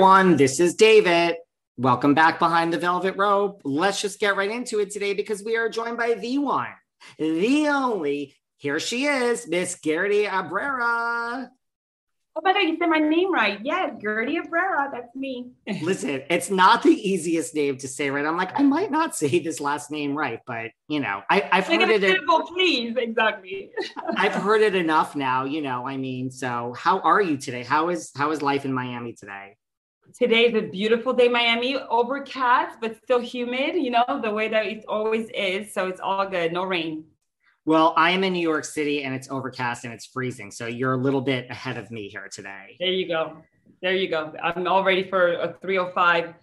Everyone, this is David. Welcome back behind the velvet rope. Let's just get right into it today because we are joined by the one, the only. Here she is, Miss Guerdy Abraira. Oh my God, you said my name right. Yes, Guerdy Abraira. That's me. Listen, it's not the easiest name to say right. I'm like, I might not say this last name right, but you know, I, I've Like heard it. syllable, please. Exactly. I've heard it enough now. You know, I mean, so how are you today? How is how is life in Miami today? Today is a beautiful day, Miami. Overcast, but still humid, you know, the way that it always is. So it's all good. No rain. Well, I am in New York City and it's overcast and it's freezing. So you're a little bit ahead of me here today. There you go. There you go. I'm all ready for a 305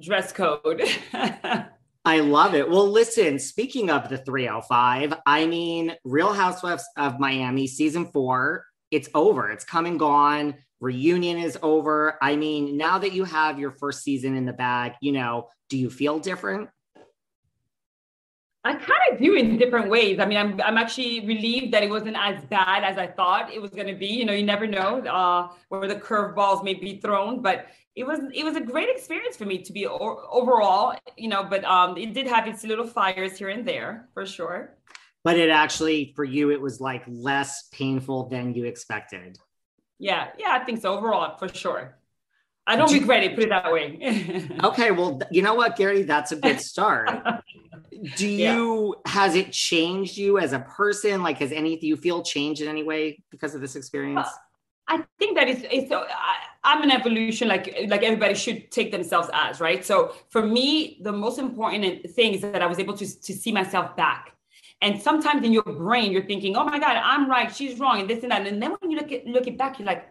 dress code. I love it. Well, listen, speaking of the 305, I mean, Real Housewives of Miami season four, it's over. It's come and gone. Reunion is over. I mean, now that you have your first season in the bag, you know, do you feel different? I kind of do in different ways. I mean, I'm I'm actually relieved that it wasn't as bad as I thought it was going to be. You know, you never know uh, where the curveballs may be thrown, but it was it was a great experience for me to be o- overall. You know, but um, it did have its little fires here and there for sure. But it actually, for you, it was like less painful than you expected. Yeah, yeah, I think so overall for sure. I don't regret it. Put it that way. Okay, well, you know what, Gary? That's a good start. Do Yeah. you has it changed you as a person? Like, has any do you feel changed in any way because of this experience? Uh, I think that it's it's I, I'm an evolution like like everybody should take themselves as right. So for me, the most important thing is that I was able to to see myself back. And sometimes in your brain, you're thinking, "Oh my God, I'm right, she's wrong," and this and that. And then when you look at look it back, you're like,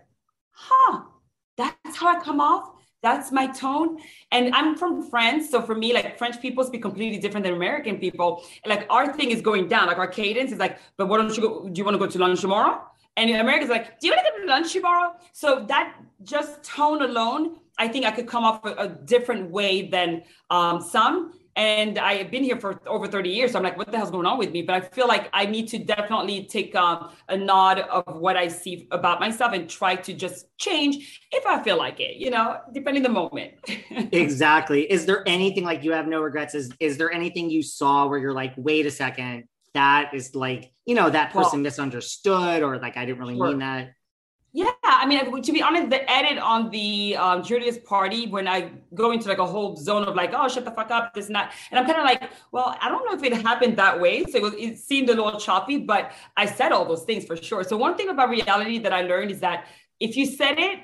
"Huh, that's how I come off. That's my tone." And I'm from France, so for me, like French people speak completely different than American people. Like our thing is going down, like our cadence is like, "But why don't you go? Do you want to go to lunch tomorrow?" And America's like, do you want to go to lunch tomorrow? So that just tone alone, I think I could come off a, a different way than um, some. And I have been here for over 30 years. So I'm like, what the hell's going on with me? But I feel like I need to definitely take um, a nod of what I see about myself and try to just change if I feel like it, you know, depending the moment. exactly. Is there anything like you have no regrets? Is is there anything you saw where you're like, wait a second, that is like, you know, that person misunderstood, or like I didn't really Sure. mean that. Yeah, I mean, to be honest, the edit on the um, Julia's party, when I go into like a whole zone of like, oh, shut the fuck up, this and that, and I'm kind of like, well, I don't know if it happened that way, so it, was, it seemed a little choppy, but I said all those things for sure. So one thing about reality that I learned is that if you said it,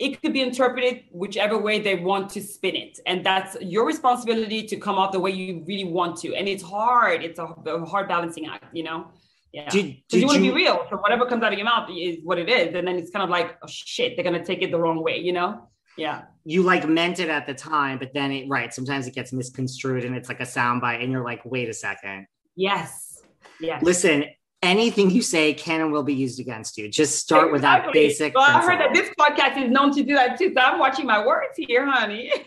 it could be interpreted whichever way they want to spin it, and that's your responsibility to come off the way you really want to. And it's hard; it's a, a hard balancing act, you know. Yeah. Did, Because did you want to be real. So whatever comes out of your mouth is what it is. And then it's kind of like, oh shit, they're gonna take it the wrong way, you know? Yeah. you like meant it at the time, but then it right. Sometimes it gets misconstrued and it's like a soundbite, and you're like, wait a second. Yes. Yes. Listen, anything you say can and will be used against you. Just start with that basic. Well, I heard that this podcast is known to do that too. So I'm watching my words here, honey.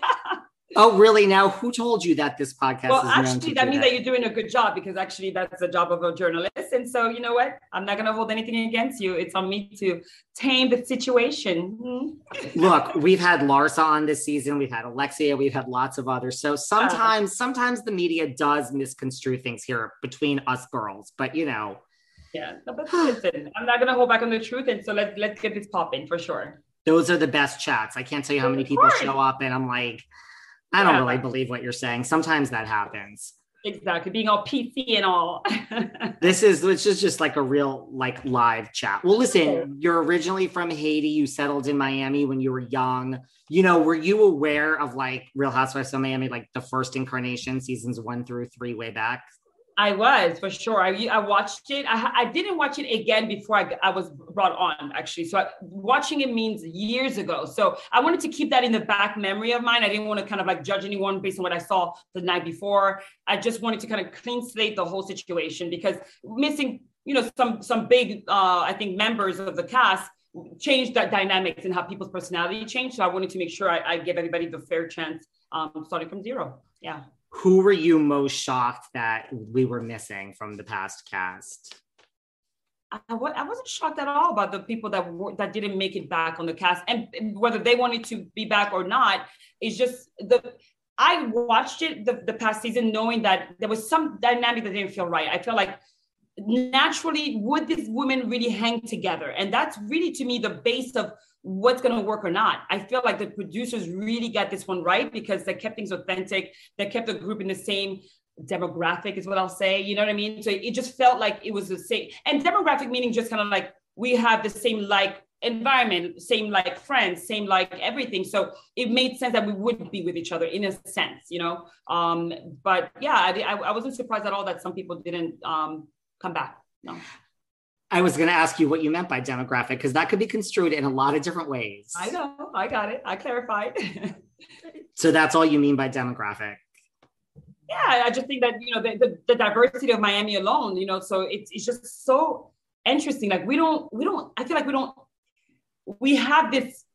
Oh, really? Now, who told you that this podcast well, to actually, that means that you're doing a good job because actually that's the job of a journalist. And so, you know what? I'm not gonna hold anything against you. It's on me to tame the situation. Hmm? Look, we've had Larsa on this season. We've had Alexia. We've had lots of others. So sometimes, sometimes the media does misconstrue things here between us girls. But you know, Yeah. But listen, I'm not gonna hold back on the truth. And so let's let's get this popping for sure. those are the best chats. I can't tell you how many people show up, and I'm like, I don't Yeah. really believe what you're saying. Sometimes that happens. Exactly, being all PC and all. this is this is just like a real like live chat. Well, listen, you're originally from Haiti. You settled in Miami when you were young. You know, were you aware of like Real Housewives of Miami, like the first incarnation, seasons one through three, way back? I was for sure. I, I watched it. I, I didn't watch it again before I, I was brought on, actually. So I, watching it means years ago. So I wanted to keep that in the back memory of mine. I didn't want to kind of like judge anyone based on what I saw the night before. I just wanted to kind of clean slate the whole situation because missing, you know, some some big, uh, I think, members of the cast changed that dynamics and how people's personality changed. So I wanted to make sure I, I give everybody the fair chance, um, starting from zero. Yeah who were you most shocked that we were missing from the past cast? I, wasn't shocked at all about the people that were, that didn't make it back on the cast, and whether they wanted to be back or not. It's just the I watched it the, the past season knowing that there was some dynamic that didn't feel right. I felt like naturally would these women really hang together, and that's really to me the base of what's going to work or not. I feel like the producers really got this one right because they kept things authentic. They kept the group in the same demographic, is what I'll say. You know what I mean? So it just felt like it was the same. And demographic meaning just kind of like we have the same like environment, same like friends, same like everything. So it made sense that we would be with each other in a sense, you know. Um, but yeah, I, I wasn't surprised at all that some people didn't um, come back. No. I was going to ask you what you meant by demographic because that could be construed in a lot of different ways. I know. I got it. I clarified. so that's all you mean by demographic? Yeah, I just think that you know the, the, the, diversity of Miami alone, you know, so it's it's just so interesting. Like we don't we don't I feel like we don't we have this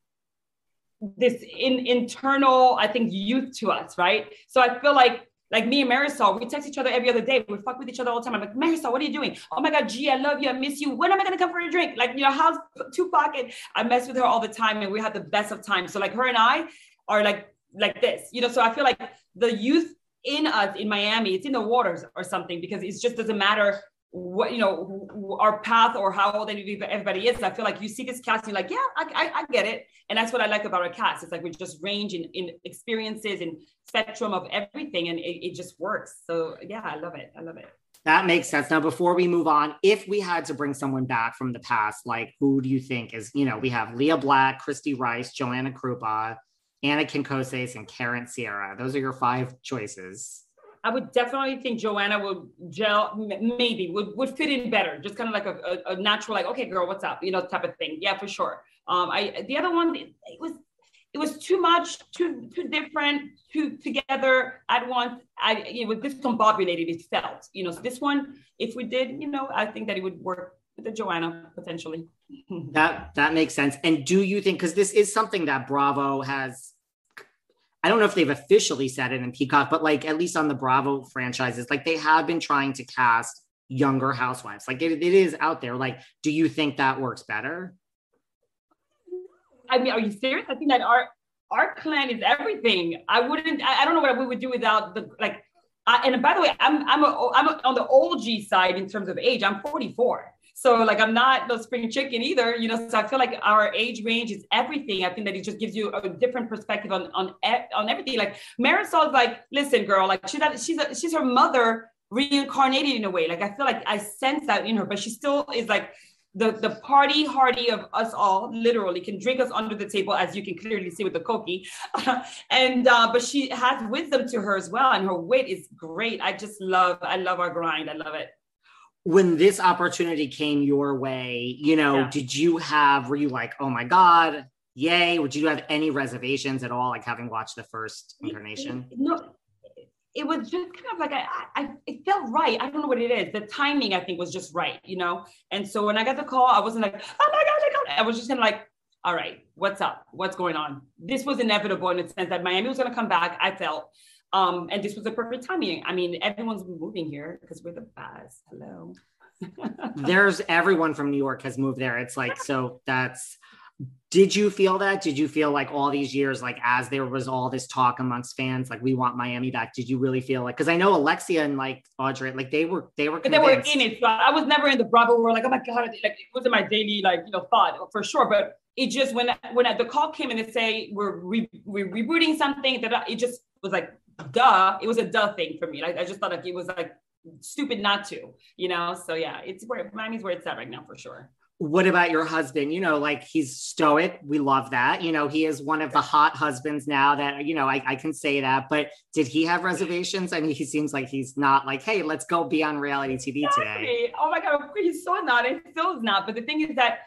this in internal I think youth to us, right? So I feel like like me and Marysol, we text each other every other day. We fuck with each other all the time. I'm like, Marysol, what are you doing? Oh my God, G, I love you. I miss you. When am I gonna come for a drink? Like, you know, how's Tupac? And I mess with her all the time and we have the best of times. So like her and I are like like this, you know. So I feel like the youth in us in Miami, it's in the waters or something because it just doesn't matter what you know our path or how old everybody is. I feel like you see this cast, you're like, yeah, I, I, I, get it, and that's what I like about our cast. It's like we just range in, in experiences and spectrum of everything, and it, it just works. So yeah, I love it. I love it. That makes sense. Now, before we move on, if we had to bring someone back from the past, like who do you think is, you know, we have Lea Black, Cristy Rice, Joanna Krupa, Ana Quincoces, and Karent Sierra. Those are your five choices. I would definitely think Joanna would gel, maybe would, would fit in better. Just kind of like a, a, a, natural, like, okay, girl, what's up? You know, type of thing. Yeah, for sure. Um, I the other one, it, it was it was too much, too too different, too together at once. I it was discombobulated. It felt, you know. So this one, if we did, you know, I think that it would work with the Joanna potentially. that that makes sense. And do you think because this is something that Bravo has I don't know if they've officially said it in Peacock, but like at least on the Bravo franchises, like they have been trying to cast younger housewives. Like it, it is out there. Like, do you think that works better? I mean, are you serious? I think that our our clan is everything. I wouldn't. I, I don't know what we would do without the like. I, and by the way, I'm I'm a, I'm a, on the OG side in terms of age. I'm 44. So like I'm not no spring chicken either, you know. So I feel like our age range is everything. I think that it just gives you a different perspective on on on everything. Like Marysol's like, listen, girl, like she's not, she's a, she's her mother reincarnated in a way. Like I feel like I sense that in her, but she still is like the the party hardy of us all literally can drink us under the table as you can clearly see with the koki and uh, but she has wisdom to her as well and her wit is great i just love i love our grind i love it when this opportunity came your way, you know, yeah. did you have, were you like, oh my God, yay? Would you have any reservations at all, like having watched the first incarnation? No, it was just kind of like, I, I, it felt right. I don't know what it is. The timing, I think, was just right, you know? And so when I got the call, I wasn't like, oh my God, I was just kind of like, all right, what's up? What's going on? This was inevitable in the sense that Miami was going to come back. I felt. Um, and this was the perfect timing. I mean, everyone's moving here because we're the best. Hello. There's everyone from New York has moved there. It's like, so that's, did you feel that? Did you feel like all these years, like as there was all this talk amongst fans, like we want Miami back? Did you really feel like, cause I know Alexia and like Audrey, like they were, they were, they were in it. So I was never in the Bravo world. Like, oh my God, like it wasn't my daily, like, you know, thought for sure. But it just, when, when the call came and they say, we're, re- we're rebooting something that it just was like duh, it was a duh thing for me. Like I just thought like it was like stupid not to, you know. So yeah, it's where Miami's where it's at right now for sure what about your husband? You know, like he's stoic. We love that. You know, he is one of the hot husbands now that, you know, I, I, can say that. But did he have reservations? I mean, he seems like he's not like, hey, let's go be on reality TV today. Oh my God. He's so not. And still is not. But the thing is that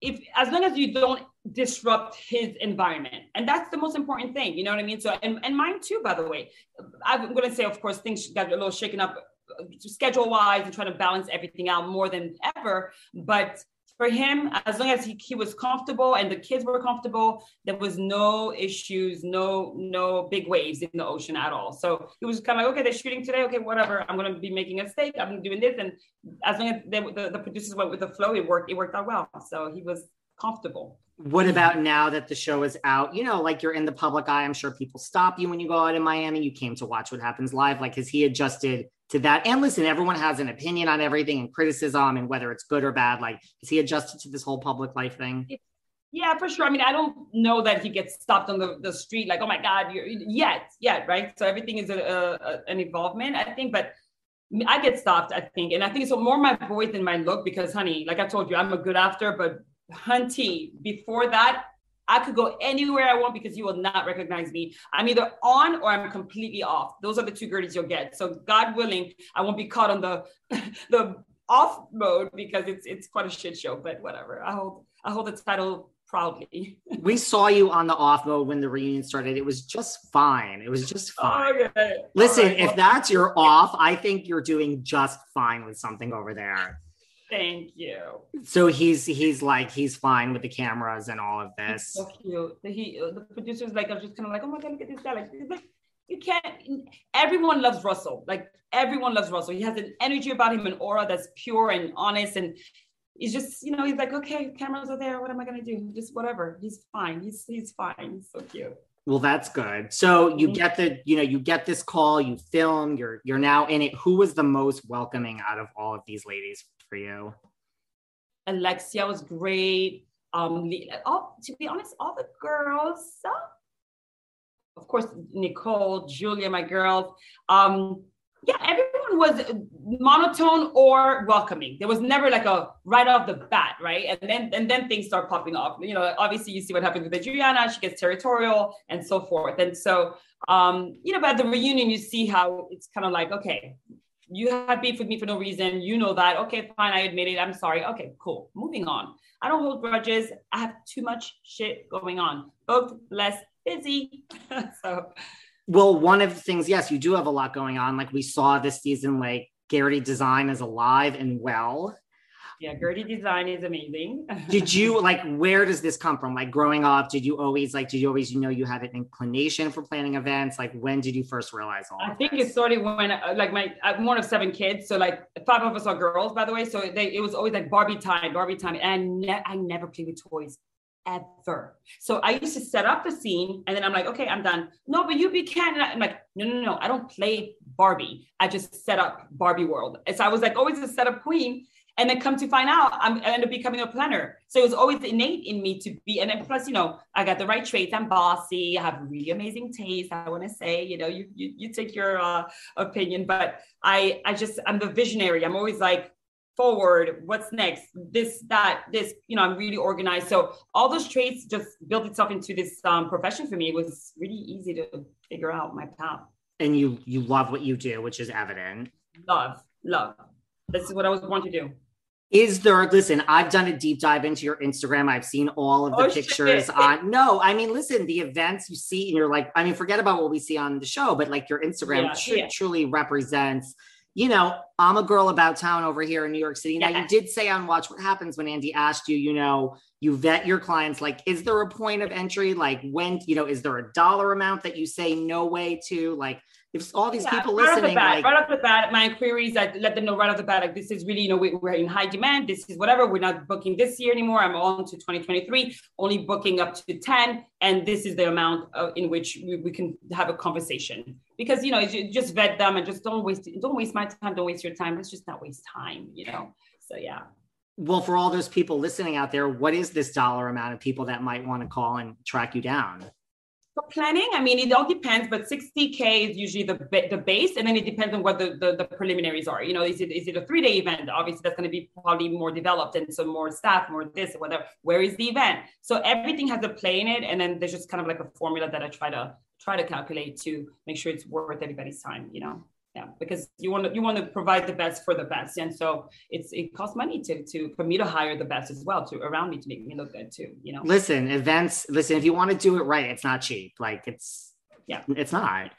if as long as you don't disrupt his environment and that's the most important thing you know what i mean so and, and mine too by the way i'm going to say of course things got a little shaken up uh, schedule wise and trying to balance everything out more than ever but for him, as long as he, he was comfortable and the kids were comfortable, there was no issues, no no big waves in the ocean at all. So he was kind of like, okay, they're shooting today. Okay, whatever. I'm gonna be making a mistake I'm doing this, and as long as they, the, the producers went with the flow, it worked. It worked out well. So he was comfortable. What mm. about now that the show is out? You know, like you're in the public eye. I'm sure people stop you when you go out in Miami. You came to watch what happens live. Like, has he adjusted to that. And listen, everyone has an opinion on everything and criticism and whether it's good or bad. Like, is he adjusted to this whole public life thing? Yeah, for sure. I mean, I don't know that he gets stopped on the, the street like, oh my God, you're yet, yet, right? So everything is a, a, an involvement, I think. But I get stopped, I think. And I think it's more my voice than my look because, honey, like I told you, I'm a good actor, but hunty, before that, I could go anywhere I want because you will not recognize me. I'm either on or I'm completely off. Those are the two Guerdys you'll get. So God willing, I won't be caught on the the off mode because it's it's quite a shit show. But whatever. I hold I hold the title proudly. we saw you on the off mode when the reunion started. It was just fine. It was just oh, fine. Okay. Listen, right. if that's your off, I think you're doing just fine with something over there. Thank you. So he's he's like he's fine with the cameras and all of this. He's so cute. The, he the producers like are just kind of like, oh my god, look at this guy. Like, like you can't. Everyone loves Russell. Like everyone loves Russell. He has an energy about him, an aura that's pure and honest, and he's just you know he's like, okay, cameras are there. What am I gonna do? Just whatever. He's fine. He's he's fine. He's so cute. Well, that's good. So you get the, you know, you get this call, you film, you're you're now in it. Who was the most welcoming out of all of these ladies for you? Alexia was great. Um, all, to be honest, all the girls, uh, of course, Nicole, Julia, my girls. Um, yeah, everyone was monotone or welcoming. There was never like a right off the bat, right? And then and then things start popping off. You know, obviously you see what happens with Adriana, she gets territorial and so forth. And so um, you know, but at the reunion, you see how it's kind of like, okay, you had beef with me for no reason. You know that. Okay, fine. I admit it. I'm sorry. Okay, cool. Moving on. I don't hold grudges. I have too much shit going on. Both less busy. so, well, one of the things, yes, you do have a lot going on. Like we saw this season, like Guerdy Design is alive and well yeah guerdy design is amazing did you like where does this come from like growing up did you always like did you always you know you had an inclination for planning events like when did you first realize all i think this? it started when uh, like my i'm one of seven kids so like five of us are girls by the way so they, it was always like barbie time barbie time and i, ne- I never played with toys ever. So I used to set up the scene and then I'm like, okay, I'm done. No, but you be can. I'm like, no, no, no, I don't play Barbie. I just set up Barbie world. And so I was like always a setup queen. And then come to find out, I'm, I end up becoming a planner. So it was always innate in me to be, and then plus, you know, I got the right traits. I'm bossy. I have really amazing taste. I want to say, you know, you you, you take your uh, opinion, but I I just I'm the visionary. I'm always like forward. What's next? This that this. You know, I'm really organized. So all those traits just built itself into this um, profession for me. It was really easy to figure out my path. And you you love what you do, which is evident. Love, love. This is what I was born to do. Is there, listen, I've done a deep dive into your Instagram. I've seen all of the oh, pictures shit. on. No, I mean, listen, the events you see, and you're like, I mean, forget about what we see on the show, but like your Instagram yeah, tr- yeah. truly represents, you know, I'm a girl about town over here in New York City. Now, you did say on Watch What Happens when Andy asked you, you know, you vet your clients. Like, is there a point of entry? Like, when, you know, is there a dollar amount that you say no way to? Like, if all these yeah, people right listening, bat, like, right off the bat, my queries, I let them know right off the bat, like this is really, you know, we, are in high demand. This is whatever. We're not booking this year anymore. I'm on to 2023, only booking up to 10, and this is the amount of, in which we, we, can have a conversation. Because you know, you just vet them and just don't waste, don't waste my time, don't waste your time. Let's just not waste time, you know. So yeah. Well, for all those people listening out there, what is this dollar amount of people that might want to call and track you down? For planning, I mean, it all depends, but 60K is usually the, the base. And then it depends on what the, the, the preliminaries are. You know, is it, is it a three day event? Obviously, that's going to be probably more developed and some more staff, more this, whatever. Where is the event? So everything has a play in it. And then there's just kind of like a formula that I try to try to calculate to make sure it's worth everybody's time, you know? Yeah because you want to you want to provide the best for the best. And so it's it costs money to to for me to hire the best as well to around me to make me look good too you know? Listen events listen if you want to do it right it's not cheap. Like it's yeah. it's not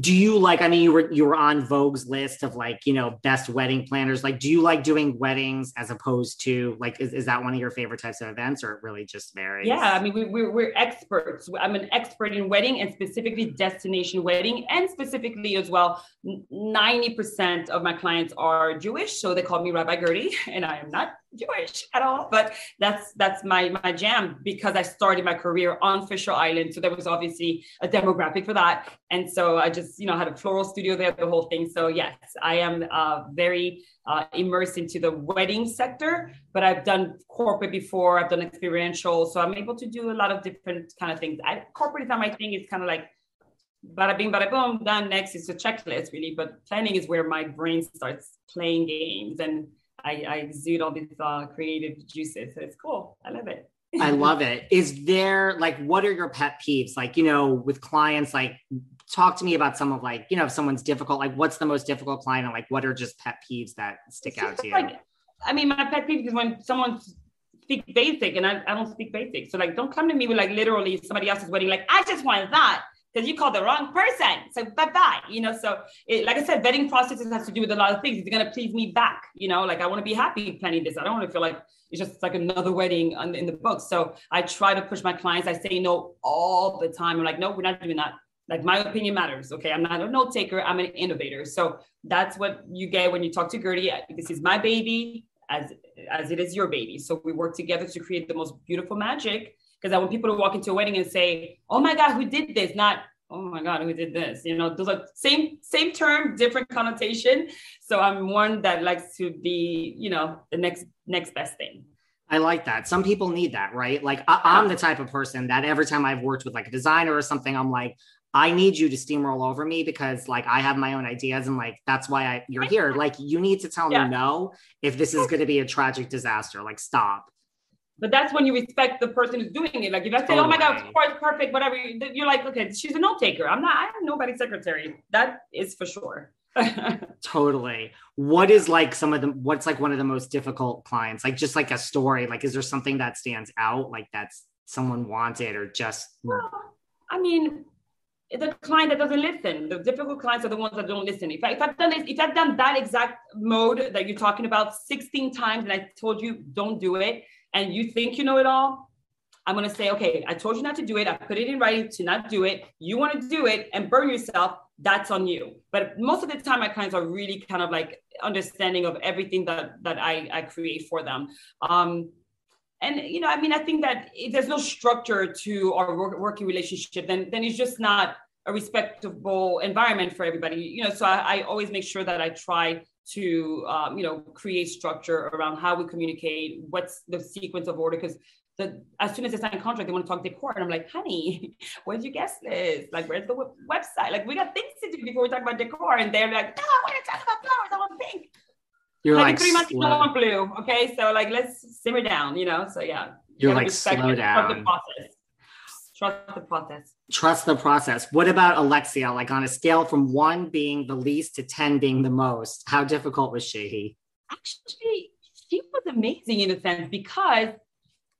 do you like i mean you were you were on vogue's list of like you know best wedding planners. Like do you like doing weddings as opposed to like is, is that one of your favorite types of events or really just varies? Yeah i mean we, we're, we're experts. I'm an expert in wedding and specifically destination wedding and specifically as well 90% of my clients are jewish so they call me rabbi guerdy and i am not Jewish at all, but that's that's my my jam because I started my career on Fisher Island, so there was obviously a demographic for that, and so I just you know had a floral studio there, the whole thing. So yes, I am uh, very uh, immersed into the wedding sector, but I've done corporate before, I've done experiential, so I'm able to do a lot of different kind of things. I, corporate is not my thing; it's kind of like bada bing, bada boom, done. Next is a checklist, really. But planning is where my brain starts playing games and I, I exude all these uh, creative juices. So it's cool. I love it. I love it. Is there like what are your pet peeves? Like, you know, with clients, like talk to me about some of like, you know, if someone's difficult, like what's the most difficult client and like what are just pet peeves that stick out to you? Like, I mean, my pet peeve is when someone speaks basic and I, I don't speak basic. So like don't come to me with like literally somebody else's wedding, like I just want that because you called the wrong person. So bye bye. You know, so it, like I said, vetting processes has to do with a lot of things. It's gonna please me back. You know, like I want to be happy planning this. I don't want to feel like it's just like another wedding in the book. So I try to push my clients. I say no all the time. I'm like, no, we're not doing that. Like my opinion matters. Okay, I'm not a note taker. I'm an innovator. So that's what you get when you talk to Guerdy. This is my baby, as as it is your baby. So we work together to create the most beautiful magic because I want people to walk into a wedding and say, "Oh my God, who did this?" Not, "Oh my God, who did this?" You know, those are same same term, different connotation. So I'm one that likes to be, you know, the next next best thing. I like that. Some people need that, right? Like I, am the type of person that every time I've worked with like a designer or something, I'm like, I need you to steamroll over me because like I have my own ideas and like that's why I you're here. Like you need to tell yeah. me no if this is going to be a tragic disaster. Like stop. But that's when you respect the person who's doing it. Like if I say, totally. "Oh my God, of course, perfect," whatever, you're like, "Okay, she's a note taker. I'm not. I'm nobody's secretary. That is for sure." totally. What is like some of the what's like one of the most difficult clients? Like just like a story. Like, is there something that stands out? Like that's someone wanted or just. Well, I mean, the client that doesn't listen. The difficult clients are the ones that don't listen. If, I, if I've done this, if I've done that exact mode that you're talking about 16 times and I told you don't do it, and you think you know it all, I'm going to say, okay, I told you not to do it. I put it in writing to not do it. You want to do it and burn yourself. That's on you. But most of the time, my clients are really kind of like understanding of everything that that I, I create for them. Um, and you know, I mean, I think that if there's no structure to our work, working relationship, then then it's just not a respectable environment for everybody. You know, so I, I always make sure that I try to um, you know create structure around how we communicate what's the sequence of order because the, as soon as they sign a contract they want to talk decor and i'm like honey where's your guest list like where's the website? Like we got things to do before we talk about decor. And they're like no i want to talk about flowers i want pink. You're like, like three months slow. Blue okay? So like let's simmer down you know? So yeah. You're like slow down the process trust the process trust the process. What about Alexia? Like on a scale from one being the least to 10 being the most, how difficult was she? Actually, she was amazing in a sense because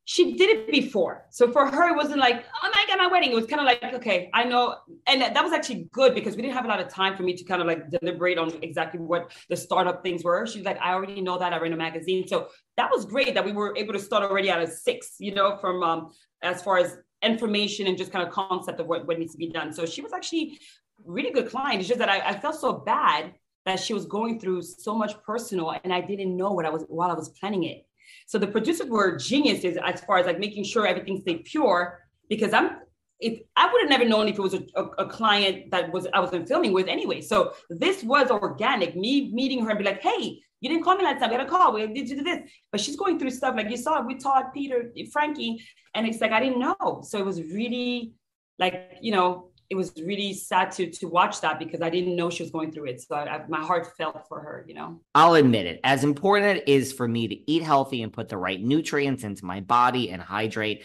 she did it before. So for her, it wasn't like, oh my God, my wedding. It was kind of like, okay, I know. And that was actually good because we didn't have a lot of time for me to kind of like deliberate on exactly what the startup things were. She's like, I already know that. I ran a magazine. So that was great that we were able to start already out of six, you know, from um, as far as information and just kind of concept of what, what needs to be done. So she was actually really good client. It's just that I, I felt so bad that she was going through so much personal and I didn't know what I was while I was planning it. So the producers were geniuses as far as like making sure everything stayed pure because I'm if I would have never known if it was a, a, a, client that was I wasn't filming with anyway. So this was organic. Me meeting her and be like, hey, you didn't call me last time. We had a call. We did do this. But she's going through stuff like you saw. We taught Peter, Frankie, and it's like I didn't know. So it was really like you know it was really sad to to watch that because I didn't know she was going through it. So I, I, my heart felt for her, you know. I'll admit it. As important it is for me to eat healthy and put the right nutrients into my body and hydrate,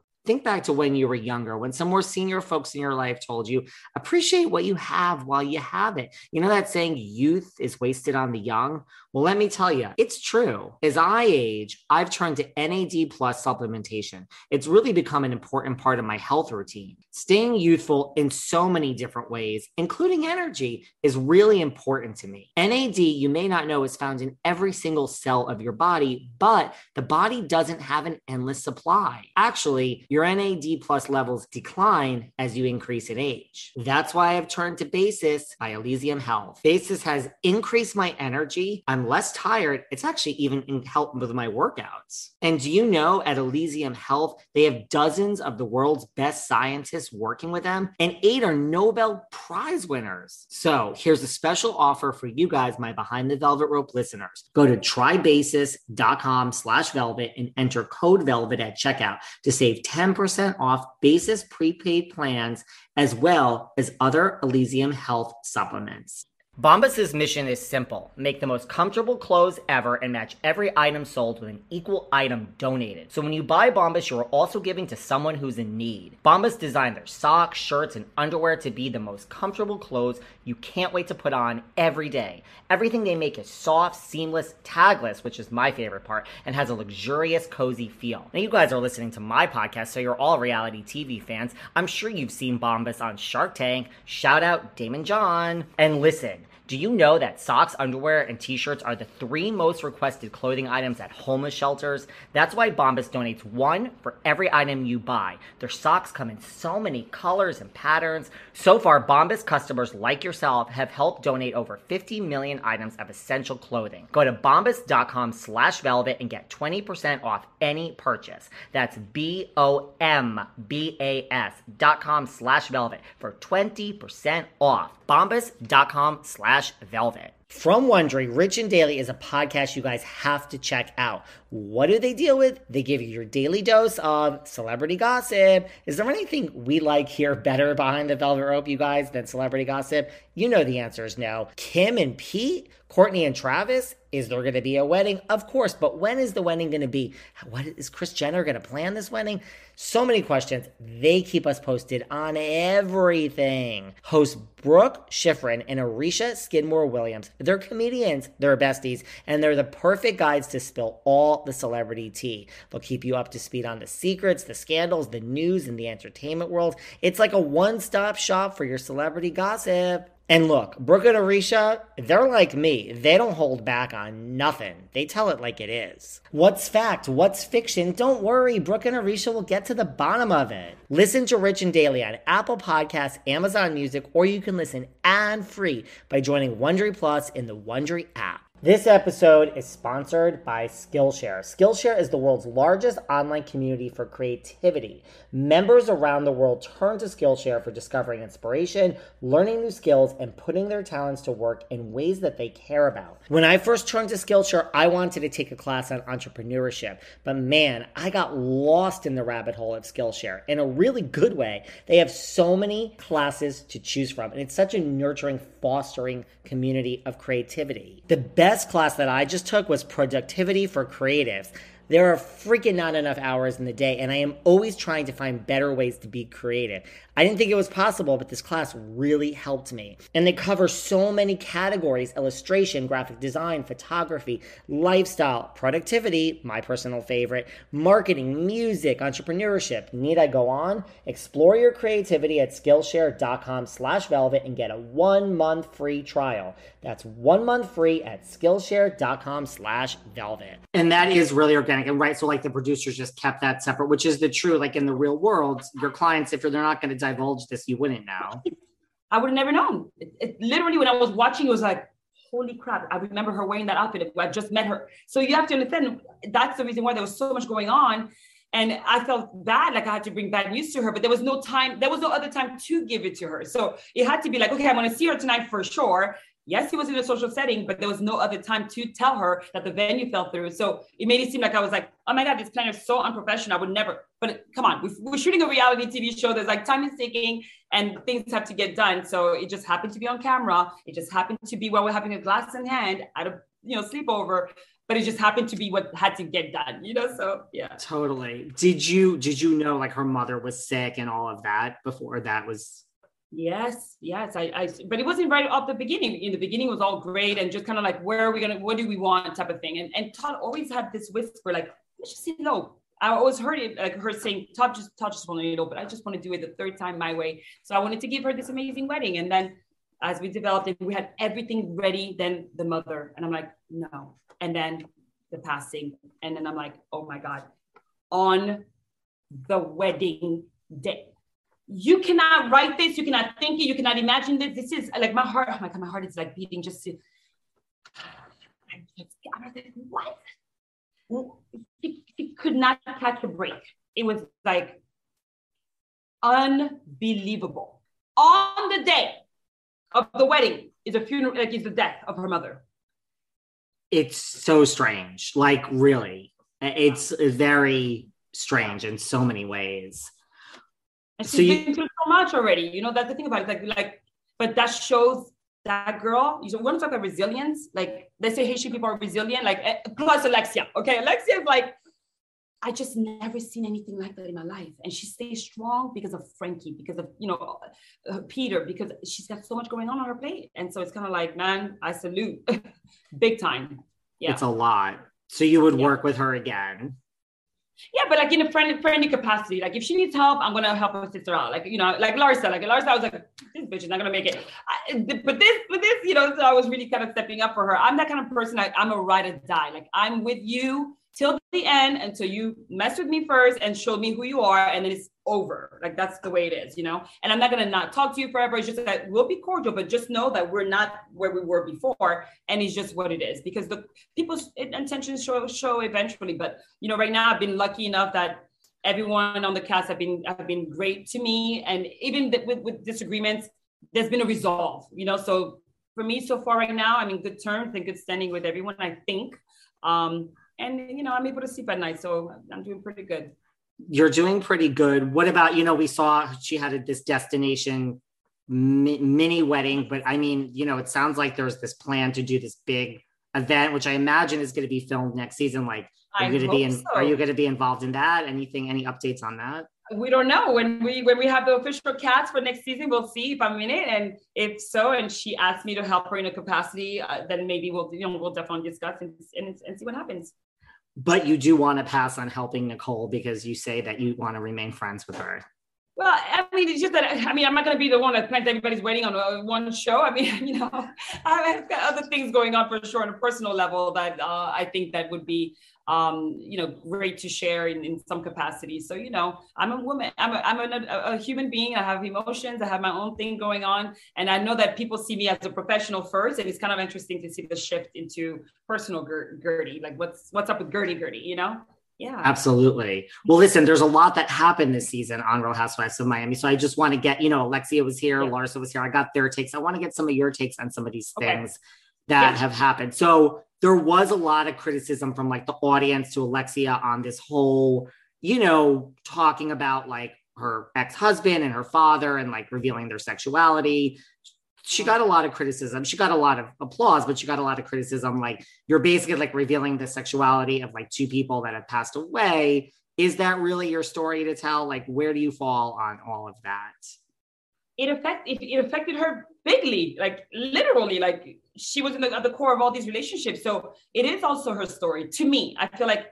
Think back to when you were younger, when some more senior folks in your life told you, appreciate what you have while you have it. You know that saying, youth is wasted on the young? Well, let me tell you, it's true. As I age, I've turned to NAD plus supplementation. It's really become an important part of my health routine. Staying youthful in so many different ways, including energy, is really important to me. NAD, you may not know, is found in every single cell of your body, but the body doesn't have an endless supply. Actually, your NAD plus levels decline as you increase in age. That's why I've turned to Basis by Elysium Health. Basis has increased my energy. I'm less tired, it's actually even helped with my workouts. And do you know at Elysium Health, they have dozens of the world's best scientists working with them, and eight are Nobel Prize winners. So here's a special offer for you guys, my Behind the Velvet Rope listeners. Go to trybasis.com slash velvet and enter code velvet at checkout to save 10% off basis prepaid plans as well as other Elysium Health supplements. Bombas's mission is simple make the most comfortable clothes ever and match every item sold with an equal item donated. So when you buy Bombas, you are also giving to someone who's in need. Bombas designed their socks, shirts, and underwear to be the most comfortable clothes you can't wait to put on every day. Everything they make is soft, seamless, tagless, which is my favorite part, and has a luxurious, cozy feel. Now, you guys are listening to my podcast, so you're all reality TV fans. I'm sure you've seen Bombas on Shark Tank. Shout out Daymond John. And listen, do you know that socks, underwear, and t shirts are the three most requested clothing items at homeless shelters? That's why Bombas donates one for every item you buy. Their socks come in so many colors and patterns. So far, Bombas customers like yourself have helped donate over 50 million items of essential clothing. Go to bombas.com slash velvet and get 20% off any purchase. That's B O M B A S dot com slash velvet for 20% off. Bombas.com slash velvet. From Wondery, Rich and Daily is a podcast you guys have to check out. What do they deal with? They give you your daily dose of celebrity gossip. Is there anything we like here better behind the velvet rope, you guys, than celebrity gossip? You know the answer is no. Kim and Pete, Courtney and Travis, is there going to be a wedding? Of course, but when is the wedding going to be? What is Kris Jenner going to plan this wedding? So many questions. They keep us posted on everything. Host Brooke Schifrin and Arisha Skidmore Williams. They're comedians, they're besties, and they're the perfect guides to spill all the celebrity tea. They'll keep you up to speed on the secrets, the scandals, the news, and the entertainment world. It's like a one stop shop for your celebrity gossip. And look, Brooke and Arisha, they're like me. They don't hold back on nothing. They tell it like it is. What's fact? What's fiction? Don't worry, Brooke and Arisha will get to the bottom of it. Listen to Rich and Daily on Apple Podcasts, Amazon Music, or you can listen ad-free by joining Wondery Plus in the Wondery app. This episode is sponsored by Skillshare. Skillshare is the world's largest online community for creativity. Members around the world turn to Skillshare for discovering inspiration, learning new skills, and putting their talents to work in ways that they care about. When I first turned to Skillshare, I wanted to take a class on entrepreneurship, but man, I got lost in the rabbit hole of Skillshare in a really good way. They have so many classes to choose from, and it's such a nurturing, fostering community of creativity. The best class that I just took was Productivity for Creatives. There are freaking not enough hours in the day, and I am always trying to find better ways to be creative. I didn't think it was possible, but this class really helped me. And they cover so many categories illustration, graphic design, photography, lifestyle, productivity, my personal favorite, marketing, music, entrepreneurship. Need I go on? Explore your creativity at Skillshare.com slash velvet and get a one month free trial. That's one month free at Skillshare.com slash velvet. And that is really organic and right. So, like the producers just kept that separate, which is the true, like in the real world, your clients, if they're not going to divulge this, you wouldn't know. I would have never known. It, it, literally, when I was watching, it was like, holy crap, I remember her wearing that outfit. I just met her. So you have to understand that's the reason why there was so much going on. And I felt bad, like I had to bring bad news to her, but there was no time, there was no other time to give it to her. So it had to be like, okay, I'm to see her tonight for sure. Yes, he was in a social setting, but there was no other time to tell her that the venue fell through. So it made it seem like I was like, oh my God, this planner is so unprofessional. I would never, but come on, we're shooting a reality TV show. There's like time is ticking and things have to get done. So it just happened to be on camera. It just happened to be while we're having a glass in hand at a, you know, sleepover, but it just happened to be what had to get done, you know? So yeah. Totally. Did you, did you know like her mother was sick and all of that before that was Yes, yes. I, I, but it wasn't right off the beginning. In the beginning, was all great and just kind of like, where are we gonna, what do we want, type of thing. And and Todd always had this whisper, like, let's just elope. I always heard it, like her saying, Todd just, Todd just want to but I just want to do it the third time my way. So I wanted to give her this amazing wedding. And then as we developed it, we had everything ready. Then the mother, and I'm like, no. And then the passing, and then I'm like, oh my god, on the wedding day you cannot write this, you cannot think it, you cannot imagine this. This is like my heart, oh my God, my heart is like beating just to, I'm like, what? He, he could not catch a break. It was like unbelievable. On the day of the wedding is a funeral, like is the death of her mother. It's so strange. Like really, it's very strange in so many ways. And she's so you, been through so much already. You know, that's the thing about it. Like, like, but that shows that girl. You want to talk about resilience? Like, they say Haitian people are resilient. Like, eh, plus Alexia. Okay, Alexia is like, I just never seen anything like that in my life. And she stays strong because of Frankie, because of, you know, uh, Peter, because she's got so much going on on her plate. And so it's kind of like, man, I salute big time. Yeah. It's a lot. So you would yeah. work with her again. Yeah, but like in a friendly, friendly capacity. Like if she needs help, I'm gonna help her sister out. Like you know, like Larsa. Like Larsa, I was like, this bitch is not gonna make it. I, but this, but this, you know. So I was really kind of stepping up for her. I'm that kind of person. I, I'm a ride or die. Like I'm with you till the end until you mess with me first and show me who you are, and then it's over. Like that's the way it is, you know. And I'm not gonna not talk to you forever. It's just that we'll be cordial, but just know that we're not where we were before, and it's just what it is. Because the people's intentions show show eventually. But you know, right now I've been lucky enough that everyone on the cast have been have been great to me, and even with with disagreements, there's been a resolve. You know, so for me so far right now, I'm in good terms and good standing with everyone. I think. Um, and you know, I'm able to sleep at night, so I'm doing pretty good you're doing pretty good. What about, you know, we saw she had this destination mini wedding, but I mean, you know, it sounds like there's this plan to do this big event, which I imagine is going to be filmed next season. Like, are you going to be in, so. are you going to be involved in that? Anything, any updates on that? We don't know when we when we have the official cast for next season. We'll see if I'm in it, and if so, and she asked me to help her in a capacity, uh, then maybe we'll you know we'll definitely discuss and, and, and see what happens but you do want to pass on helping Nicole because you say that you want to remain friends with her. Well, I mean, it's just that I mean, I'm not going to be the one that plans everybody's waiting on one show. I mean, you know, I've got other things going on for sure on a personal level that uh, I think that would be um, you know, great to share in, in some capacity. So, you know, I'm a woman, I'm, a, I'm a, a, human being. I have emotions. I have my own thing going on. And I know that people see me as a professional first. And it's kind of interesting to see the shift into personal Guerdy. Like what's, what's up with Guerdy Guerdy, you know? Yeah. Absolutely. Well, listen, there's a lot that happened this season on Real Housewives of Miami. So I just want to get, you know, Alexia was here, yeah. Larsa was here. I got their takes. I want to get some of your takes on some of these things okay. that yeah. have happened. So there was a lot of criticism from like the audience to Alexia on this whole, you know, talking about like her ex-husband and her father and like revealing their sexuality. she got a lot of criticism. She got a lot of applause, but she got a lot of criticism. Like you're basically like revealing the sexuality of like two people that have passed away. Is that really your story to tell? Like, where do you fall on all of that? It affect it, it affected her bigly, like literally, like she was the, at the core of all these relationships. So it is also her story. To me, I feel like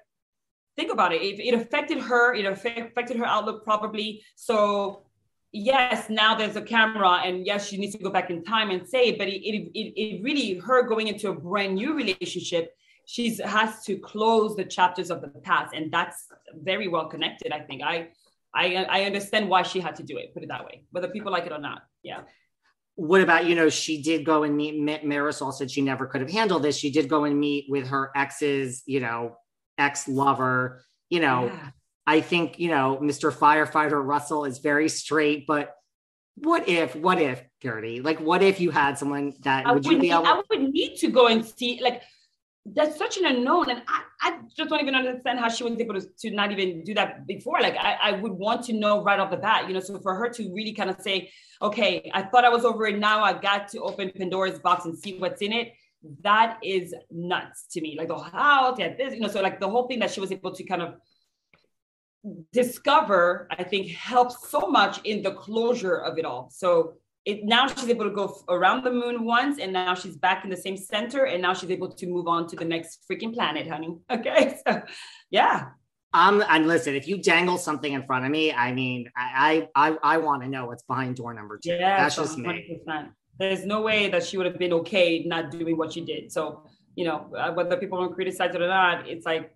think about it. It, it affected her. It affected her outlook probably. So yes, now there's a camera, and yes, she needs to go back in time and say, but it, it, it, it really, her going into a brand new relationship, she's has to close the chapters of the past, and that's very well connected. I think I, I, I understand why she had to do it. Put it that way, whether people like it or not. Yeah. What about you know she did go and meet Marysol said she never could have handled this. She did go and meet with her ex's you know ex lover. You know, yeah I think, you know, Mr. Firefighter Russell is very straight, but what if, what if, Guerdy? Like, what if you had someone that I would you be able I would need to go and see, like, that's such an unknown. And I, I just don't even understand how she was able to, to not even do that before. Like, I, I would want to know right off the bat, you know, so for her to really kind of say, okay, I thought I was over it. Now I got to open Pandora's box and see what's in it. That is nuts to me. Like the house, yeah, this, you know, so like the whole thing that she was able to kind of discover i think helps so much in the closure of it all so it now she's able to go around the moon once and now she's back in the same center and now she's able to move on to the next freaking planet honey okay so yeah um and listen if you dangle something in front of me i mean i i i, want to know what's behind door number two yeah that's just 100%. me there's no way that she would have been okay not doing what she did so you know uh, whether people don't criticize it or not it's like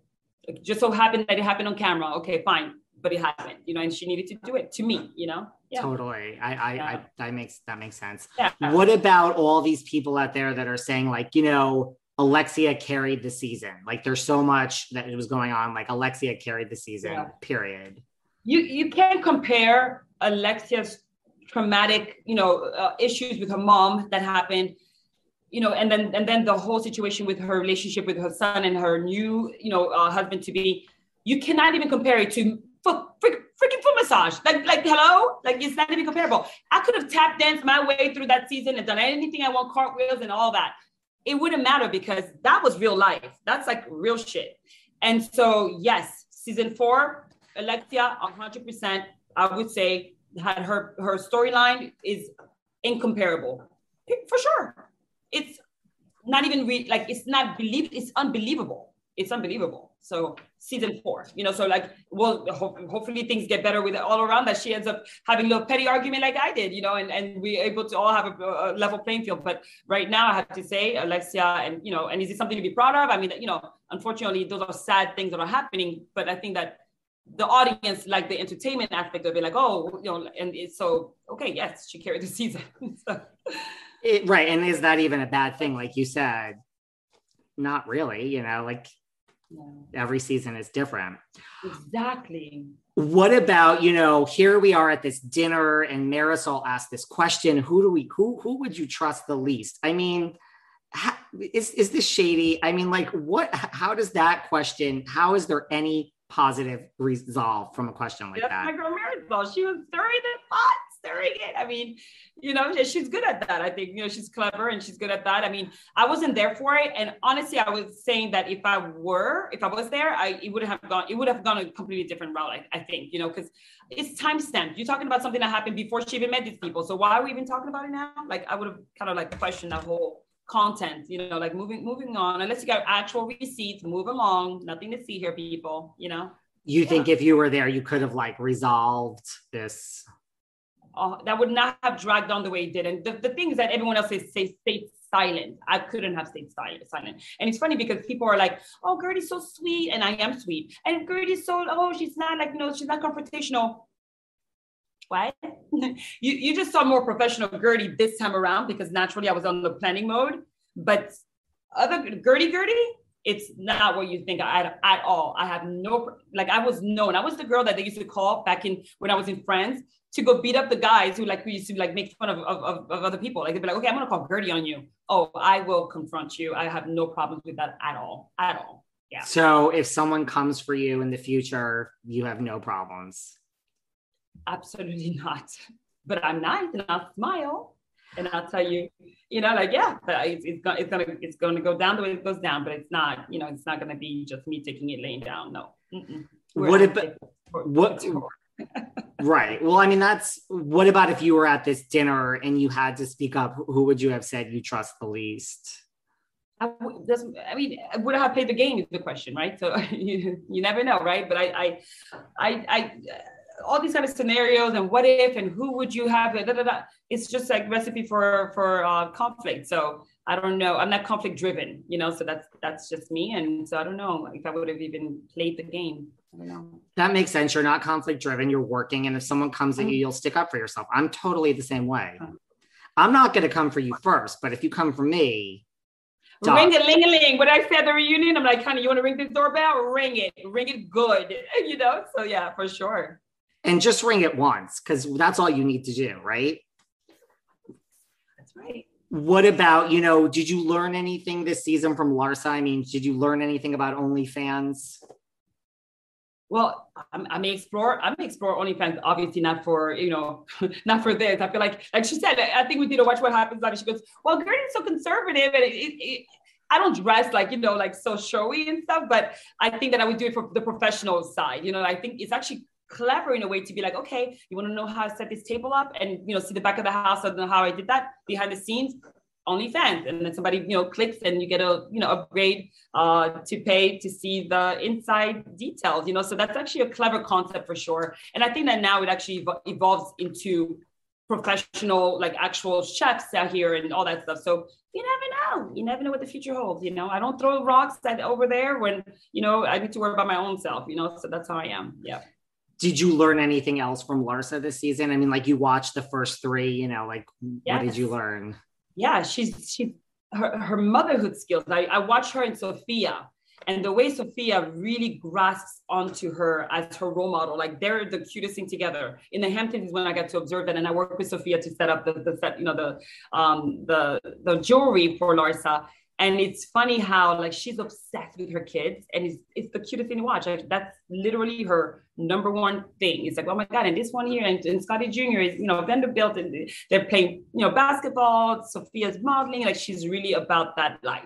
it just so happened that it happened on camera. Okay, fine, but it happened, you know, and she needed to do it to me, you know. Yeah. Totally. I, I, yeah. I, that makes that makes sense. Yeah. What about all these people out there that are saying like, you know, Alexia carried the season. Like there's so much that it was going on. Like Alexia carried the season. Yeah. Period. You you can't compare Alexia's traumatic, you know, uh, issues with her mom that happened you know, and then and then the whole situation with her relationship with her son and her new, you know, uh, husband to be, you cannot even compare it to freak, freaking foot massage. Like, like, hello, like it's not even comparable. I could have tap danced my way through that season and done anything I want, cartwheels and all that. It wouldn't matter because that was real life. That's like real shit. And so, yes, season four, Alexia, 100%, I would say, had her her storyline is incomparable for sure it's not even re- like it's not believe it's unbelievable it's unbelievable so season four you know so like well ho- hopefully things get better with it all around that she ends up having a little petty argument like i did you know and and we're able to all have a, a, level playing field but right now i have to say alexia and you know and is it something to be proud of i mean you know unfortunately those are sad things that are happening but i think that the audience like the entertainment aspect of it like oh you know and it's so okay yes she carried the season so it, right. And is that even a bad thing? Like you said, not really, you know, like no. every season is different. Exactly. What about, you know, here we are at this dinner and Marysol asked this question, who do we, who, who would you trust the least? I mean, how, is, is this shady? I mean, like what, how does that question, how is there any positive resolve from a question like That's that? My girl Marysol, she was stirring the pot stirring it. I mean, you know, she's good at that. I think, you know, she's clever and she's good at that. I mean, I wasn't there for it. And honestly, I was saying that if I were, if I was there, I it would have gone, it would have gone a completely different route, I, I think, you know, because it's time stamped. You're talking about something that happened before she even met these people. So why are we even talking about it now? Like I would have kind of like questioned that whole content, you know, like moving moving on. Unless you got actual receipts, move along. Nothing to see here, people, you know. You yeah. think if you were there, you could have like resolved this uh, that would not have dragged on the way it did. And the, the things that everyone else says, say, stay silent. I couldn't have stayed silent. silent. And it's funny because people are like, oh, Guerdy's so sweet. And I am sweet. And Guerdy's so, oh, she's not like, you know, she's not confrontational. What? you, you just saw more professional Guerdy this time around because naturally I was on the planning mode. But other Guerdy, Guerdy, it's not what you think at, at all. I have no, like I was known. I was the girl that they used to call back in when I was in France to go beat up the guys who like we used to like make fun of, of, of other people. Like they'd be like, okay, I'm gonna call Guerdy on you. Oh, I will confront you. I have no problems with that at all. At all. Yeah. So if someone comes for you in the future, you have no problems. Absolutely not. But I'm nice and I'll smile. and I'll tell you, you know, like yeah, it's, it's gonna it's gonna it's gonna go down the way it goes down, but it's not, you know, it's not gonna be just me taking it laying down. No. What about what? Right. Well, I mean, that's what about if you were at this dinner and you had to speak up? Who would you have said you trust the least? I, doesn't, I mean, would I have played the game is the question, right? So you, you never know, right? But I, I, I, I all these kind of scenarios and what if and who would you have? Da, da, da, it's just like recipe for for uh, conflict. So I don't know. I'm not conflict driven, you know. So that's that's just me, and so I don't know if I would have even played the game. I don't know. That makes sense. You're not conflict driven. You're working, and if someone comes at you, mm-hmm. you'll stick up for yourself. I'm totally the same way. I'm not going to come for you first, but if you come for me, Ring a ling a ling. When I said the reunion, I'm like, honey, you want to ring this doorbell? Ring it. Ring it good. You know? So yeah, for sure and just ring it once because that's all you need to do, right? That's right. What about, you know, did you learn anything this season from Larsa? I mean, did you learn anything about OnlyFans? Well, I may explore. I may explore OnlyFans. Obviously, not for you know, not for this. I feel like, like she said, I think we did a watch what happens. Like she goes, well, Guerdy's so conservative, and it, it, it, I don't dress like you know, like so showy and stuff. But I think that I would do it for the professional side. You know, I think it's actually clever in a way to be like, okay, you want to know how I set this table up and you know see the back of the house. Know how I did that behind the scenes. OnlyFans, and then somebody you know clicks and you get a you know upgrade uh, to pay to see the inside details. You know, so that's actually a clever concept for sure. And I think that now it actually ev- evolves into professional like actual chefs out here and all that stuff. So you never know. You never know what the future holds. You know, I don't throw rocks at over there when you know I need to worry about my own self. You know, so that's how I am. Yeah did you learn anything else from Larsa this season? I mean, like you watched the first three, you know, like yes. what did you learn? Yeah, she's she her, her motherhood skills. I, I watched her in Sophia and the way Sophia really grasps onto her as her role model, like they're the cutest thing together. In the Hamptons is when I got to observe that, and I worked with Sophia to set up the, the set, you know, the um the the jewelry for Larsa. And it's funny how like she's obsessed with her kids, and it's, it's the cutest thing to watch. Like, that's literally her number one thing. It's like, oh my god, and this one here, and, and Scotty Jr. is you know Vanderbilt, and they're playing you know basketball. Sophia's modeling, like she's really about that life.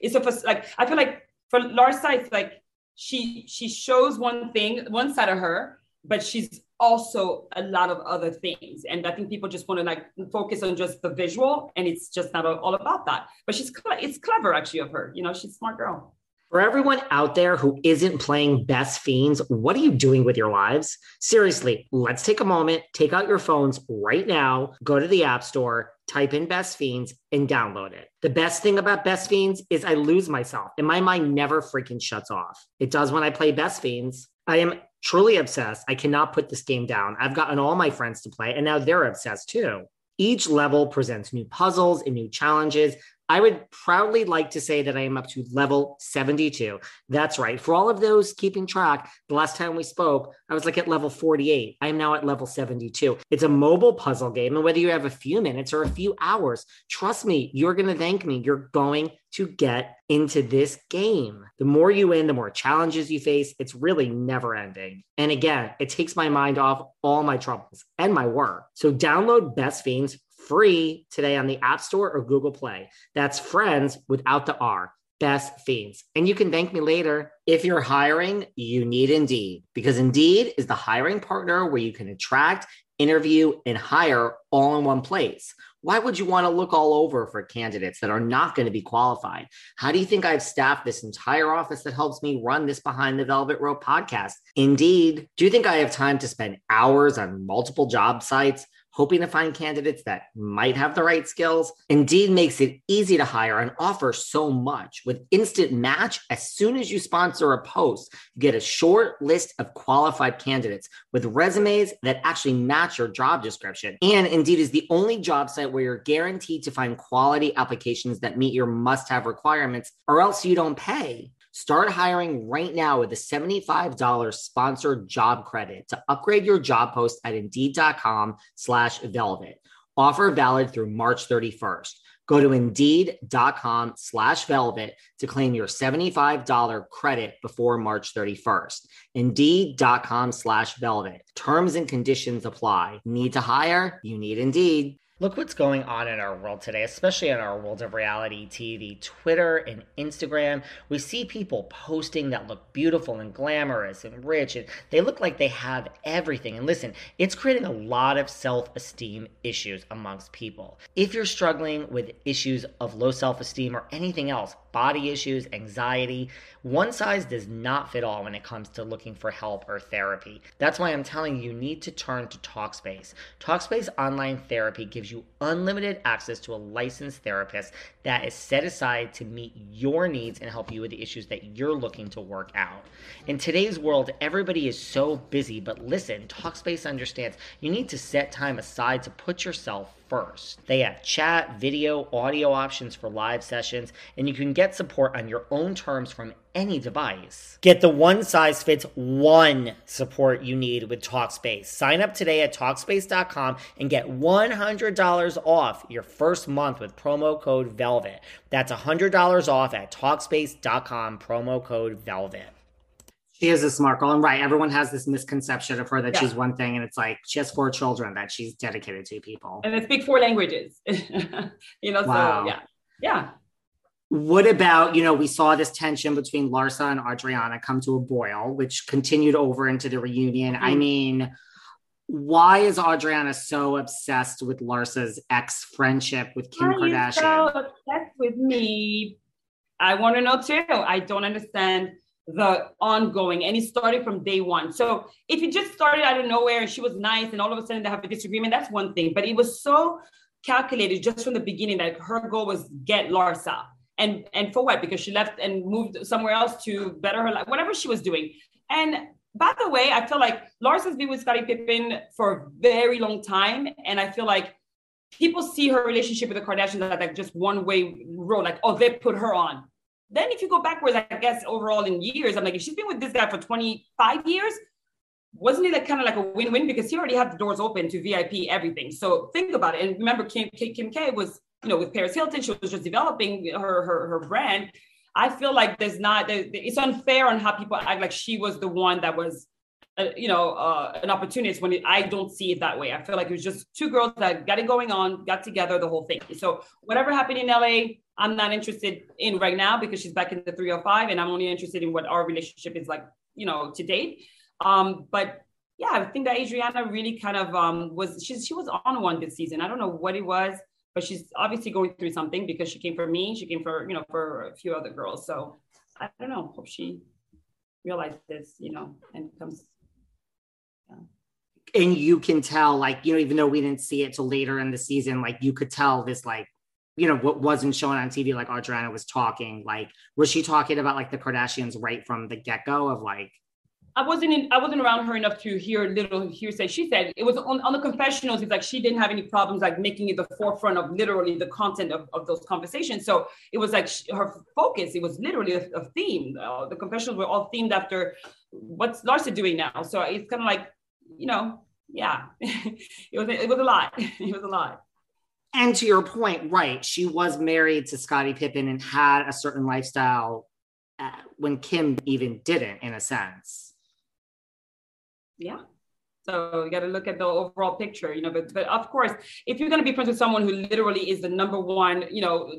It's a like I feel like for Larsa, it's like she she shows one thing, one side of her, but she's also a lot of other things. And I think people just want to like focus on just the visual, and it's just not all about that. But she's it's clever actually of her. You know, she's smart girl. For everyone out there who isn't playing Best Fiends, what are you doing with your lives? Seriously, let's take a moment, take out your phones right now, go to the App Store, type in Best Fiends, and download it. The best thing about Best Fiends is I lose myself, and my mind never freaking shuts off. It does when I play Best Fiends. I am truly obsessed. I cannot put this game down. I've gotten all my friends to play, and now they're obsessed too. Each level presents new puzzles and new challenges. I would proudly like to say that I am up to level 72. That's right. For all of those keeping track, the last time we spoke, I was like at level 48. I am now at level 72. It's a mobile puzzle game. And whether you have a few minutes or a few hours, trust me, you're going to thank me. You're going to get into this game. The more you win, the more challenges you face. It's really never ending. And again, it takes my mind off all my troubles and my work. So download Best Fiends free today on the App Store or Google Play. That's friends without the R. Best Fiends. And you can thank me later. If you're hiring, you need Indeed because Indeed is the hiring partner where you can attract, interview, and hire all in one place. Why would you want to look all over for candidates that are not going to be qualified? How do you think I've staffed this entire office that helps me run this Behind the Velvet Rope podcast? Indeed. Do you think I have time to spend hours on multiple job sites? Hoping to find candidates that might have the right skills. Indeed makes it easy to hire and offers so much. With Instant Match, as soon as you sponsor a post, you get a short list of qualified candidates with resumes that actually match your job description. And Indeed is the only job site where you're guaranteed to find quality applications that meet your must have requirements, or else you don't pay. Start hiring right now with a $75 sponsored job credit to upgrade your job post at indeed.com slash velvet. Offer valid through March 31st. Go to indeed.com slash velvet to claim your $75 credit before March 31st. Indeed.com slash velvet. Terms and conditions apply. Need to hire? You need Indeed. Look what's going on in our world today, especially in our world of reality TV, Twitter and Instagram. We see people posting that look beautiful and glamorous and rich, and they look like they have everything. And listen, it's creating a lot of self esteem issues amongst people. If you're struggling with issues of low self esteem or anything else, body issues, anxiety, one size does not fit all when it comes to looking for help or therapy. That's why I'm telling you, you need to turn to Talkspace. Talkspace online therapy gives you unlimited access to a licensed therapist that is set aside to meet your needs and help you with the issues that you're looking to work out. In today's world, everybody is so busy, but listen, Talkspace understands you need to set time aside to put yourself first. They have chat, video, audio options for live sessions, and you can get support on your own terms from any device. Get the one size fits one support you need with Talkspace. Sign up today at Talkspace.com and get $100 off your first month with promo code VELVET. That's $100 off at Talkspace.com, promo code VELVET. She is a smart girl. And right, everyone has this misconception of her that yeah. she's one thing, and it's like she has four children that she's dedicated to people. And they speak four languages. you know, wow. so yeah. Yeah. What about, you know, we saw this tension between Larsa and Adriana come to a boil, which continued over into the reunion. Mm-hmm. I mean, why is Adriana so obsessed with Larsa's ex friendship with Kim why Kardashian? so obsessed with me. I want to know too. I don't understand the ongoing and it started from day one. So if it just started out of nowhere and she was nice and all of a sudden they have a disagreement, that's one thing. But it was so calculated just from the beginning that her goal was get Larsa and and for what? Because she left and moved somewhere else to better her life, whatever she was doing. And by the way, I feel like Larsa's been with Scottie Pippen for a very long time, and I feel like people see her relationship with the Kardashians as like just one way road, like oh they put her on. Then if you go backwards, I guess overall in years, I'm like if she's been with this guy for 25 years, wasn't it like kind of like a win-win because he already had the doors open to VIP everything. So think about it. And remember, Kim, Kim K was you know, with Paris Hilton, she was just developing her her, her brand. I feel like there's not, it's unfair on how people act like she was the one that was, uh, you know, uh, an opportunist when it, I don't see it that way. I feel like it was just two girls that got it going on, got together, the whole thing. So whatever happened in LA, I'm not interested in right now because she's back in the 305 and I'm only interested in what our relationship is like, you know, to date. Um, but yeah, I think that Adriana really kind of um, was, she, she was on one this season. I don't know what it was but she's obviously going through something because she came for me. She came for, you know, for a few other girls. So I don't know. Hope she realizes, this, you know, and comes. Yeah. And you can tell, like, you know, even though we didn't see it till later in the season, like you could tell this, like, you know, what wasn't shown on TV, like Adriana was talking, like, was she talking about like the Kardashians right from the get go of like, I wasn't in, I wasn't around her enough to hear little hearsay. She said it was on, on the confessionals. It's like she didn't have any problems like making it the forefront of literally the content of, of those conversations. So it was like she, her focus. It was literally a, a theme. Uh, the confessionals were all themed after what's Larsa doing now. So it's kind of like you know, yeah, it was it was a lot. it was a lot. And to your point, right? She was married to Scottie Pippen and had a certain lifestyle uh, when Kim even didn't, in a sense. Yeah. So you got to look at the overall picture you know but, but of course if you're going to be friends with someone who literally is the number one you know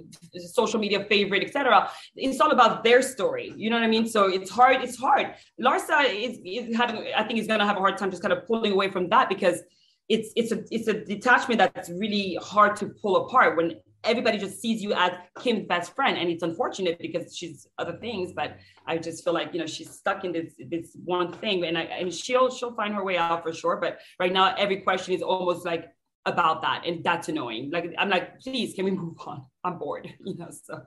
social media favorite etc it's all about their story you know what i mean? So it's hard it's hard. Larsa is, is having i think he's going to have a hard time just kind of pulling away from that because it's it's a it's a detachment that's really hard to pull apart when everybody just sees you as Kim's best friend. And it's unfortunate because she's other things, but I just feel like, you know, she's stuck in this this one thing and I and she'll she'll find her way out for sure. But right now every question is almost like about that. And that's annoying. Like I'm like, please, can we move on? I'm bored, you know. So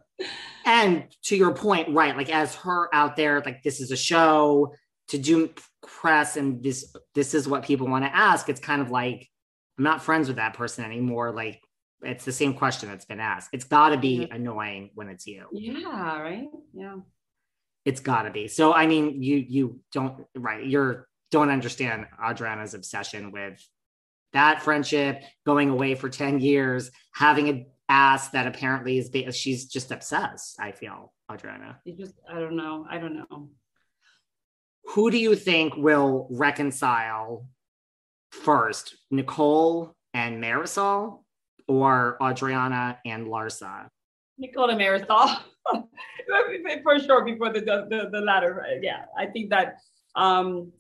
and to your point, right, like as her out there, like this is a show to do press and this this is what people want to ask. It's kind of like I'm not friends with that person anymore. Like it's the same question that's been asked. It's got to be annoying when it's you. Yeah, right. Yeah. It's got to be. So I mean, you you don't right. You're don't understand Adriana's obsession with that friendship, going away for ten years, having an ass that apparently is she's just obsessed. I feel Adriana. You just I don't know. I don't know. Who do you think will reconcile first, Nicole and Marysol or Adriana and Larsa? Nicole and Marysol. For sure, before the, the, the latter. Yeah, I think that um,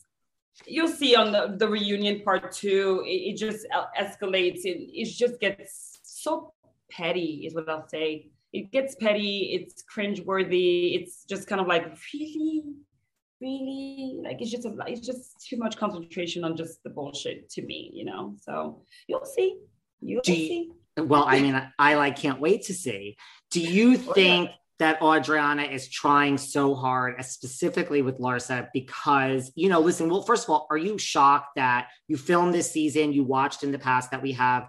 you'll see on the, the reunion part two, it, it just escalates. It, it just gets so petty, is what I'll say. It gets petty. It's cringeworthy. It's just kind of like, really? Really? Like, it's just, a, it's just too much concentration on just the bullshit to me, you know? So you'll see. You'll Do see. Well, I mean, I like can't wait to see. Do you oh, think that Adriana is trying so hard, specifically with Larsa, because, you know, listen, well, first of all, are you shocked that you filmed this season, you watched in the past that we have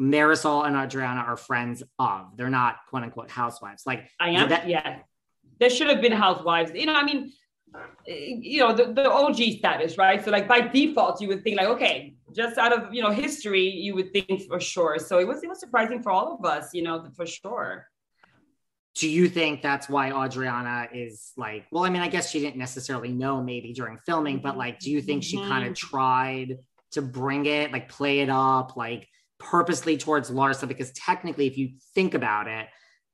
Marysol and Adriana are friends of? They're not quote unquote housewives. Like, I am. That- yeah. There should have been housewives. You know, I mean, you know, the, the OG status, right? So, like, by default, you would think, like, okay, just out of, you know, history, you would think for sure. So it was, it was surprising for all of us, you know, for sure do you think that's why Adriana is like, well, I mean, I guess she didn't necessarily know maybe during filming, but like, do you think she mm-hmm. kind of tried to bring it, like play it up, like purposely towards Larsa? Because technically, if you think about it,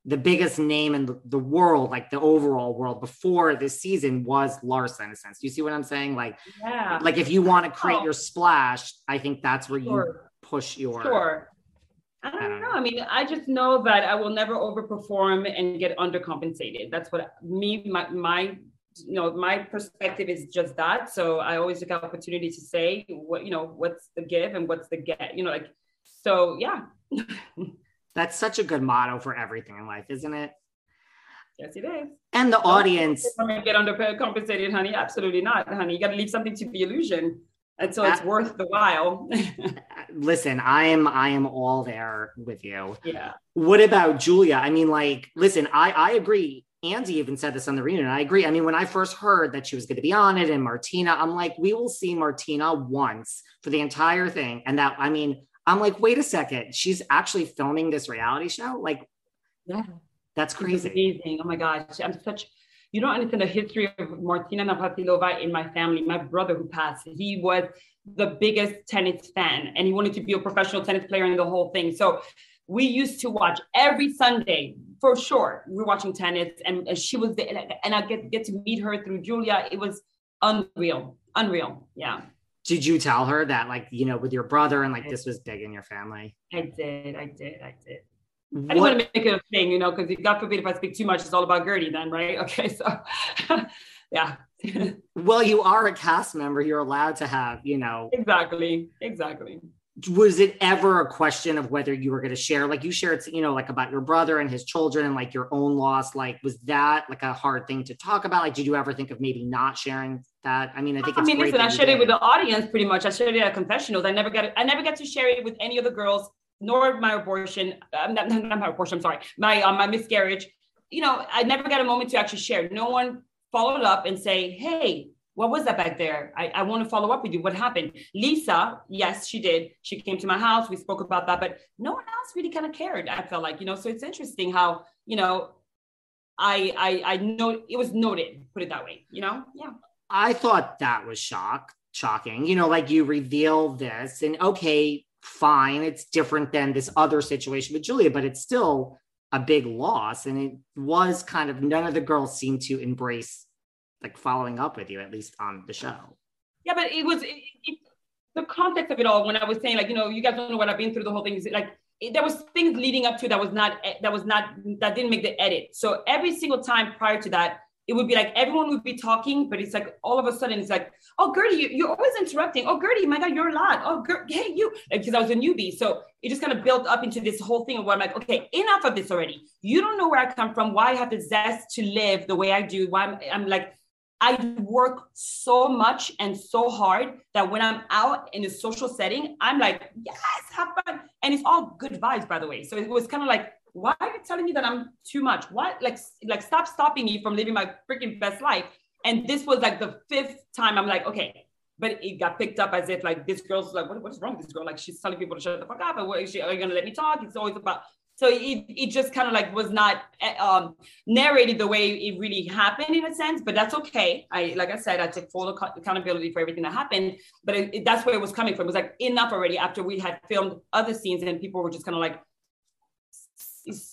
the biggest name in the, world, like the overall world before this season was Larsa in a sense. Do you see what I'm saying? Like, yeah. like if you want to create your splash, I think that's where sure. you push your sure. I don't know. I mean, I just know that I will never overperform and get undercompensated. That's what me, my, my, you know, my perspective is just that. So I always look at opportunity to say what, you know, what's the give and what's the get, you know, like, so yeah. That's such a good motto for everything in life, isn't it? Yes, it is. And the audience. Get undercompensated, honey. Absolutely not, honey. You got to leave something to the illusion and so it's worth the while listen i am i am all there with you yeah what about julia i mean like listen i i agree andy even said this on the reunion i agree i mean when i first heard that she was going to be on it and martina i'm like we will see martina once for the entire thing and that i mean i'm like wait a second she's actually filming this reality show like yeah that's crazy amazing oh my gosh i'm such you don't understand the history of Martina Navratilova in my family. My brother who passed, he was the biggest tennis fan and he wanted to be a professional tennis player and the whole thing. So we used to watch every Sunday for sure. We were watching tennis and, and she was there and I get, get to meet her through Julia. It was unreal, unreal. Yeah. Did you tell her that like, you know, with your brother and like this was big in your family? I did. I did. I did. What? I didn't want to make it a thing, you know, because God forbid if I speak too much, it's all about Guerdy then, right? Okay, so yeah. well, you are a cast member. You're allowed to have, you know. Exactly. Exactly. Was it ever a question of whether you were going to share, like you shared, you know, like about your brother and his children and like your own loss? Like, was that like a hard thing to talk about? Like, did you ever think of maybe not sharing that? I mean, I think. It's I mean, listen, I shared it with the audience pretty much. I shared it at confessionals. I never got, I never got to share it with any of the girls nor my abortion. Um, not, not my abortion. I'm sorry. My um, my miscarriage. You know, I never got a moment to actually share. No one followed up and say, "Hey, what was that back there? I, I want to follow up with you. What happened?" Lisa, yes, she did. She came to my house. We spoke about that, but no one else really kind of cared. I felt like, you know, so it's interesting how you know, I I I know it was noted. Put it that way. You know, yeah. I thought that was shock shocking. You know, like you reveal this, and okay, fine. It's different than this other situation with Julia, but it's still a big loss. And it was kind of none of the girls seemed to embrace like following up with you, at least on the show. Yeah, but it was it, it, the context of it all. When I was saying, like, you know, you guys don't know what I've been through. The whole thing is like it, there was things leading up to that was not eh, that was not that didn't make the edit. So every single time prior to that, it would be like everyone would be talking, but it's like all of a sudden it's like, oh Guerdy, you, are always interrupting. Oh Guerdy, my God, you're a lot. Oh Ger- hey you, because I was a newbie, so it just kind of built up into this whole thing of where I'm like, okay, enough of this already. You don't know where I come from, why I have the zest to live the way I do. Why I'm, I'm like, I work so much and so hard that when I'm out in a social setting, I'm like, yes, have fun, and it's all good vibes, by the way. So it was kind of like why are you telling me that I'm too much? What? Like, like stop stopping me from living my freaking best life. And this was like the fifth time I'm like, okay, but it got picked up as if like this girl's like, what, what's wrong with this girl? Like she's telling people to shut the fuck up. And what is she, are you gonna let me talk? It's always about, so it, it just kind of like was not eh, um, narrated the way it really happened in a sense, but that's okay. I, like I said, I took full accountability for everything that happened, but it, it, that's where it was coming from. It was like enough already after we had filmed other scenes and people were just kind of like,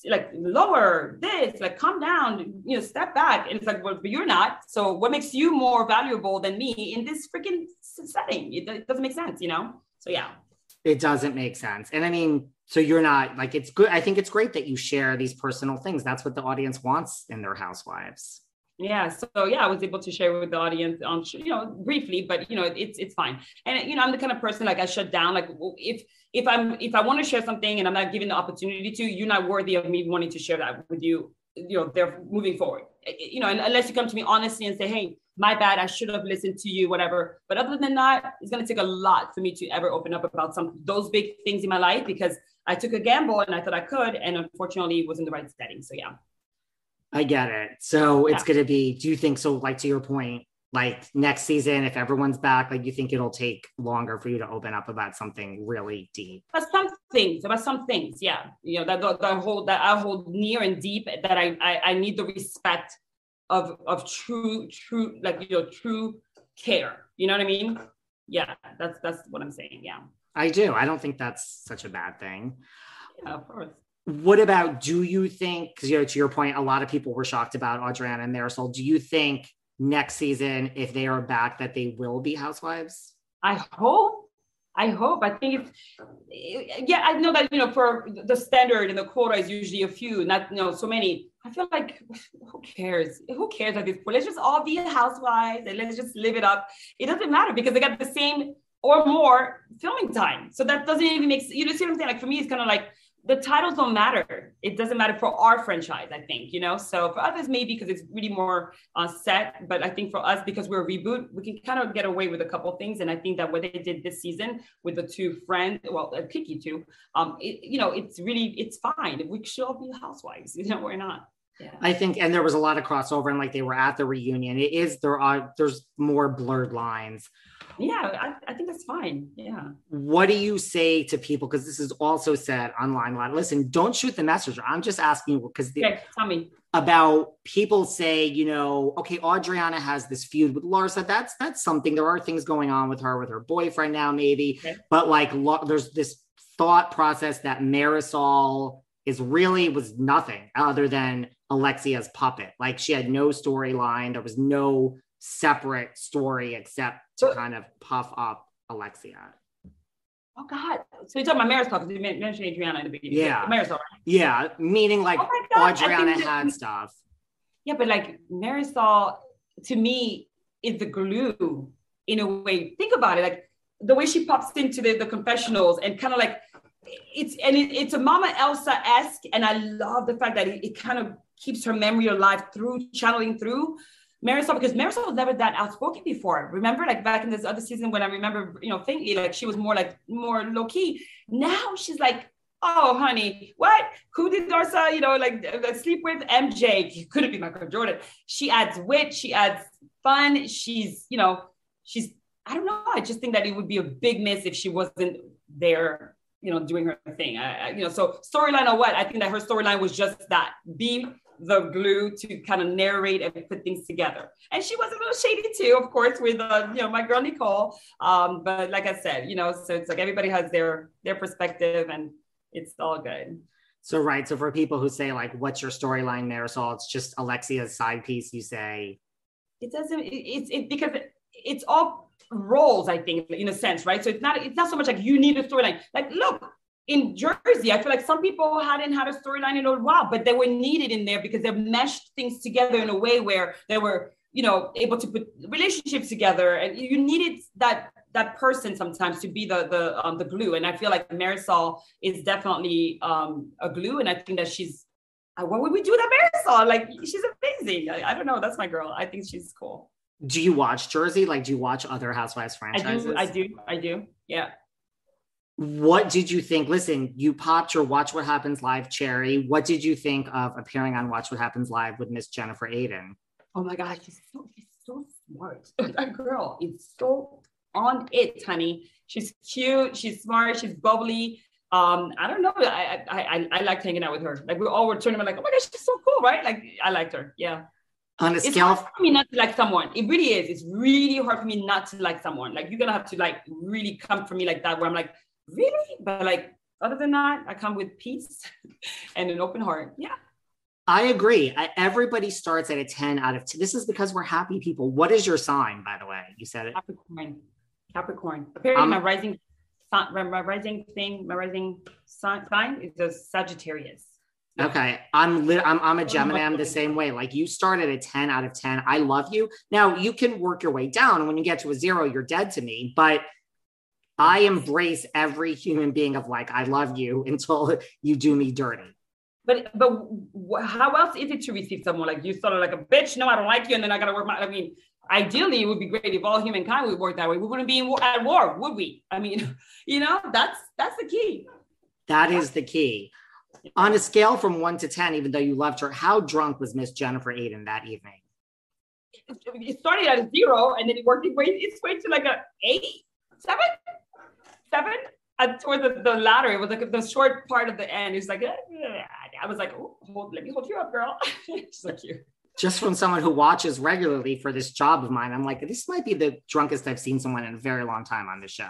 like lower this, like calm down, you know, step back. And it's like, well, but you're not. So what makes you more valuable than me in this freaking setting? It, it doesn't make sense, you know? So yeah. It doesn't make sense. And I mean, so you're not like it's good. I think it's great that you share these personal things. That's what the audience wants in their housewives. Yeah. So yeah, I was able to share with the audience on you know briefly, but you know it's it's fine. And you know I'm the kind of person like I shut down. Like if if I'm if I want to share something and I'm not given the opportunity to, you're not worthy of me wanting to share that with you. You know, they're moving forward. You know, unless you come to me honestly and say, hey, my bad, I should have listened to you, whatever. But other than that, it's gonna take a lot for me to ever open up about some those big things in my life because I took a gamble and I thought I could, and unfortunately, it was in the right setting. So yeah. I get it. So it's going to be, do you think so? Like to your point, like next season, if everyone's back, like you think it'll take longer for you to open up about something really deep? About some things, about some things, yeah. You know that the, hold that I hold near and deep. That I, I I need the respect of of true true like you know true care. You know what I mean? Yeah, that's that's what I'm saying. Yeah. I do. I don't think that's such a bad thing. Yeah, of course. What about do you think, because you know, to your point, a lot of people were shocked about Adriana and Marysol. Do you think next season, if they are back, that they will be housewives? I hope. I hope. I think it's yeah. I know that you know for the standard and the quota is usually a few, not you know so many. I feel like who cares? Who cares at this point? Let's just all be housewives and let's just live it up. It doesn't matter because they got the same or more filming time. So that doesn't even make you know see what I'm saying? Like for me, it's kind of like the titles don't matter. It doesn't matter for our franchise, I think, you know. So for others, maybe because it's really more uh, set. But I think for us, because we're a reboot, we can kind of get away with a couple things. And I think that what they did this season with the two friends, well, uh, Kiki too, um, it, you know, it's really it's fine. We should all be housewives. You know, we're not. Yeah. I think, and there was a lot of crossover, and like they were at the reunion. It is there are there's more blurred lines. Yeah I, I, think that's fine. Yeah. What do you say to people because this is also said online a lot. Listen don't shoot the messenger. I'm just asking because okay, tell me. About people say you know okay adriana has this feud with larsa. That's that's something. There are things going on with her with her boyfriend now maybe. Okay. but like there's this thought process that Marysol is really was nothing other than alexia's puppet like she had no storyline there was no separate story except to kind of puff up Alexia. Oh God! So you're talking about Marysol because you mentioned Adriana in the beginning. Yeah, Marysol. Right? Yeah, meaning like oh Adriana had that, stuff. Yeah, but like Marysol to me, is the glue in a way. Think about it, like the way she pops into the, the confessionals and kind of like it's and it, it's a Mama Elsa esque, and I love the fact that it, it kind of keeps her memory alive through channeling through. Marysol because Marysol was never that outspoken before. Remember, like back in this other season when I remember, you know, thinking like she was more like more low key. Now she's like, oh, honey, what? Who did Larsa, you know, like uh, sleep with MJ? Could it be Michael Jordan. She adds wit, she adds fun. She's, you know, she's, I don't know. I just think that it would be a big miss if she wasn't there, you know, doing her thing. I, I you know, so storyline or what? I think that her storyline was just that be the glue to kind of narrate and put things together. And she was a little shady too, of course, with uh, you know my girl Nicole. Um, but like I said, you know, so it's like everybody has their their perspective, and it's all good. So right, so for people who say like, "What's your storyline, Marysol?" It's just Alexia's side piece. You say it doesn't. It's it, it because it, it's all roles, I think, in a sense, right? So it's not it's not so much like you need a storyline. Like, look, in Jersey, I feel like some people hadn't had a storyline in a while, but they were needed in there because they meshed things together in a way where they were, you know, able to put relationships together. And you needed that that person sometimes to be the the um, the glue. And I feel like Marysol is definitely um, a glue, and I think that she's. Uh, what would we do with that Marysol? Like she's amazing. I, I don't know. That's my girl. I think she's cool. Do you watch Jersey? Like, do you watch other Housewives franchises? I do. I do. I do. Yeah what did you think? Listen, you popped your Watch What Happens Live cherry. What did you think of appearing on Watch What Happens Live with Miss Jennifer Aydin? Oh my God, she's so, she's so smart. that girl is so on it, honey. She's cute, she's smart, she's bubbly. Um, I don't know. I I I, I liked hanging out with her. Like we all were turning like, oh my gosh, she's so cool, right? Like I liked her. Yeah. On a it's scale hard for me not to like someone. It really is. It's really hard for me not to like someone. Like you're gonna have to like really come for me like that, where I'm like, really? But like, other than that, I come with peace and an open heart. Yeah. I agree. I, everybody starts at a 10 out of 10. This is because we're happy people. What is your sign, by the way? You said it. Capricorn. Capricorn. Apparently, um, my rising, my rising thing, my rising sign, sign is a Sagittarius. Okay, I'm lit. I'm I'm a Gemini. I'm the same way. Like you start at a 10 out of 10. I love you. Now you can work your way down. When you get to a zero, you're dead to me. But I embrace every human being of like, I love you until you do me dirty. But but how else is it to receive someone like you sort of like a bitch? No, I don't like you, and then I gotta work my. I mean, ideally, it would be great if all humankind would work that way. We wouldn't be war, at war, would we? I mean, you know, that's that's the key. That is the key. On a scale from one to ten, even though you loved her, how drunk was Miss Jennifer Aydin that evening? It started at a zero, and then it worked its way, its way to like a eight, seven, seven. And toward the, the ladder, it was like the short part of the end. It's like, I was like, oh, hold, let me hold you up, girl. She's so cute. Just from someone who watches regularly for this job of mine, I'm like, this might be the drunkest I've seen someone in a very long time on the show.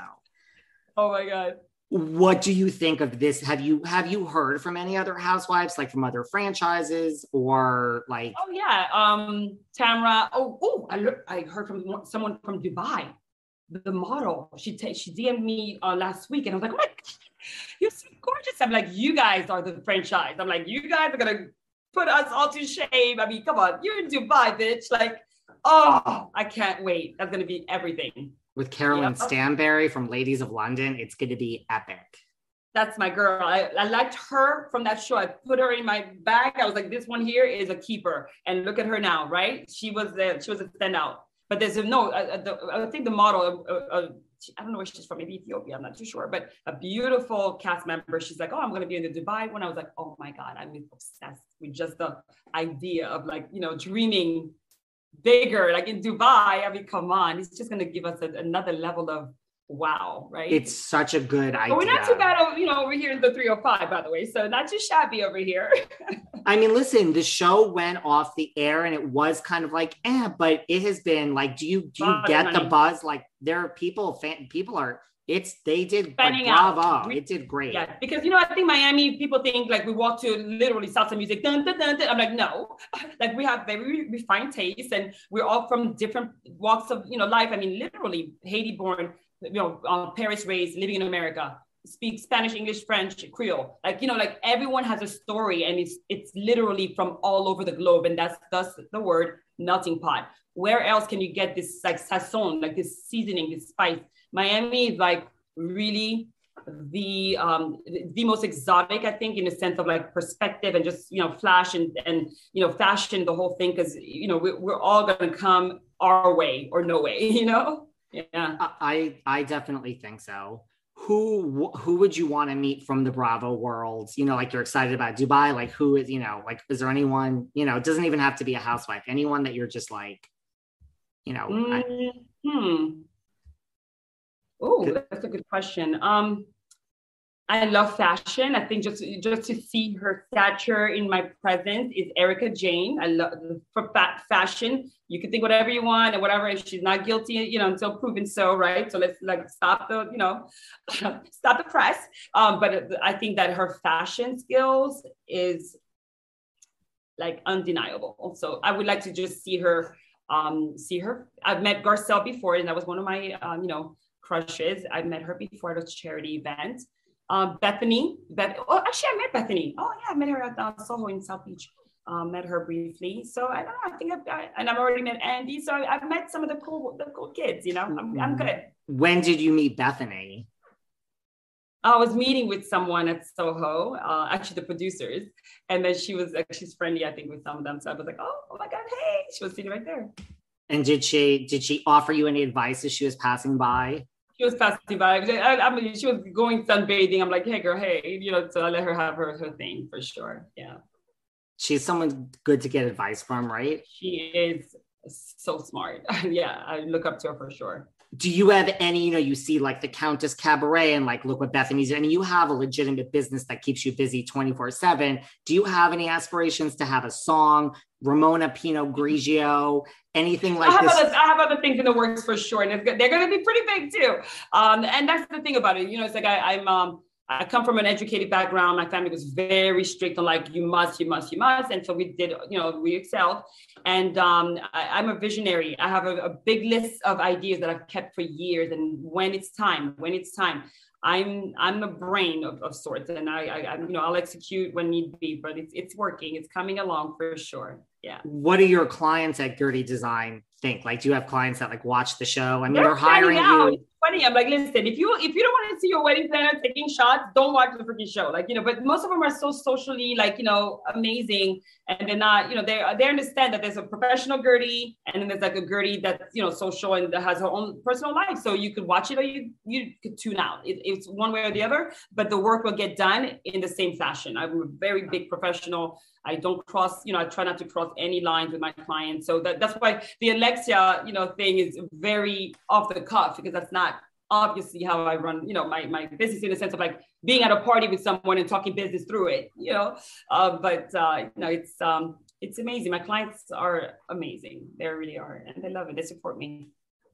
Oh my god. What do you think of this? Have you have you heard from any other housewives, like from other franchises, or like? Oh yeah, um, Tamra. Oh, oh, I, I heard from someone from Dubai the model. She t- she DM'd me uh, last week, and I was like, "Oh my, God, you're so gorgeous!" I'm like, "You guys are the franchise." I'm like, "You guys are gonna put us all to shame." I mean, come on, you're in Dubai, bitch. Like, oh, I can't wait. That's gonna be everything. With Caroline yeah. Stanbury from Ladies of London, it's gonna be epic. That's my girl. I, I liked her from that show. I put her in my bag. I was like, this one here is a keeper. And look at her now, right? She was the, she was a standout but there's a no, the, I think the model, uh, uh, I don't know where she's from, maybe Ethiopia, I'm not too sure, but a beautiful cast member. She's like, oh, I'm going to be in the Dubai one. I was like, oh my God, I'm obsessed with just the idea of like, you know, dreaming bigger, like in Dubai. I mean, come on, it's just going to give us a, another level of wow, right? It's such a good idea. But we're not too bad, over, you know, over here in the 305, by the way. So not too shabby over here. I mean, listen, the show went off the air and it was kind of like, eh, but it has been like, do you do you get the buzz? Like there are people, fan, people are it's they did like, bravo. Out. It did great. Yeah, because you know, I think Miami people think like we walk to literally salsa music. Dun, dun, dun, dun. I'm like, no, like we have very refined taste, and we're all from different walks of you know life. I mean, literally Haiti born, you know, uh, Paris raised, living in America, speak Spanish, English, French, Creole. Like, you know, like everyone has a story and it's it's literally from all over the globe. And that's thus the word melting pot. Where else can you get this like sazon, like this seasoning, this spice? Miami is like really the um the most exotic i think in a sense of like perspective and just you know flash and and you know fashion the whole thing because you know we, we're all going to come our way or no way you know yeah i i definitely think so who who would you want to meet from the bravo world? You know like you're excited about dubai like who is you know like is there anyone you know it doesn't even have to be a housewife anyone that you're just like you know mm, I, hmm oh that's a good question. Um I love fashion. I think just just to see her stature in my presence is Erika Jayne. I love for fashion. You can think whatever you want and whatever. If she's not guilty, you know, until proven so, right? So let's like stop the, you know, stop the press. Um, but I think that her fashion skills is like undeniable. So I would like to just see her, um, see her. I've met Garcelle before, and that was one of my, um, you know, crushes. I met her before at a charity event uh, Bethany. Beth- oh, actually, I met Bethany. Oh, yeah, I met her at uh, Soho in South Beach. Um, met her briefly. So I don't know. I think I've got, and I've already met Andy. So I've met some of the cool, the cool kids. You know, I'm, I'm good. When did you meet Bethany? I was meeting with someone at Soho, uh, actually the producers, and then she was she's friendly, I think, with some of them. So I was like, oh, oh my god, hey! She was sitting right there. And did she did she offer you any advice as she was passing by? She was passing by. I, I mean, she was going sunbathing. I'm like, hey, girl, hey, you know, so I let her have her, her thing for sure. Yeah. She's someone good to get advice from, right? She is so smart. yeah, I look up to her for sure. Do you have any, you know, you see like the Countess Cabaret and like, look what Bethany's, I mean, you have a legitimate business that keeps you busy 24 seven. Do you have any aspirations to have a song, Ramona Pinot Grigio, anything like I have this? Other, I have other things in the works for sure. And it's good. they're going to be pretty big too. Um, and that's the thing about it. You know, it's like I, I'm, um, I come from an educated background. My family was very strict on like, you must, you must, you must. And so we did, you know, we excelled. And um, I, am a visionary. I have a, a big list of ideas that I've kept for years. And when it's time, when it's time, I'm I'm a brain of, of sorts, and I, I, you know I'll execute when need be, but it's it's working. It's coming along for sure. Yeah. What do your clients at Guerdy Design think? Like, do you have clients that like watch the show? I mean, they're, they're hiring you funny. I'm like, listen, if you if you don't want to see your wedding planner taking shots, don't watch the freaking show. Like, you know, but most of them are so socially like, you know, amazing. And they're not, you know, they they understand that there's a professional Guerdy and then there's like a Guerdy that's, you know, social and that has her own personal life. So you could watch it or you you could tune out. It, it's one way or the other, but the work will get done in the same fashion. I'm a very big professional. I don't cross, you know, I try not to cross any lines with my clients. So that, that's why the Alexia, you know, thing is very off the cuff because that's not obviously how I run, you know, my, my business in the sense of like being at a party with someone and talking business through it, you know. Uh, but uh, you know, it's um, it's amazing. My clients are amazing. They really are, and they love it. They support me.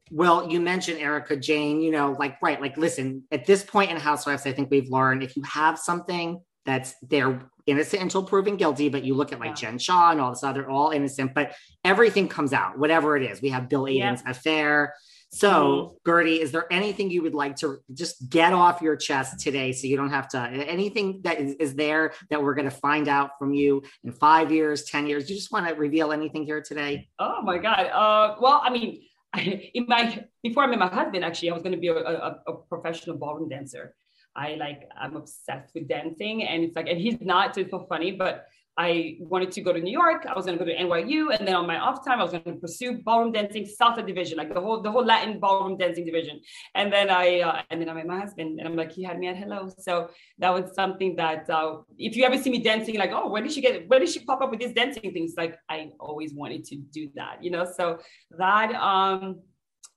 Well, you mentioned Erika Jayne, you know, like, right, like, listen, at this point in Housewives, I think we've learned if you have something that's they're innocent until proven guilty, but you look at like yeah. Jen Shah and all this other, all innocent, but everything comes out, whatever it is. We have Bill Aydin's yeah. affair. So, mm-hmm. Guerdy, is there anything you would like to just get off your chest today so you don't have to, anything that is, is there that we're going to find out from you in five years, 10 years? You just want to reveal anything here today? Oh my God. Uh, well, I mean, in my, before I met my husband, actually, I was going to be a, a, a professional ballroom dancer. I like, I'm obsessed with dancing and it's like, and he's not, so it's funny, but I wanted to go to New York. I was going to go to NYU, and then on my off time, I was going to pursue ballroom dancing, salsa division, like the whole the whole Latin ballroom dancing division. And then I uh, and then I met my husband, and I'm like, he had me at hello. So that was something that uh, if you ever see me dancing, like, oh, where did she get? Where did she pop up with these dancing things? Like I always wanted to do that, you know. So that um,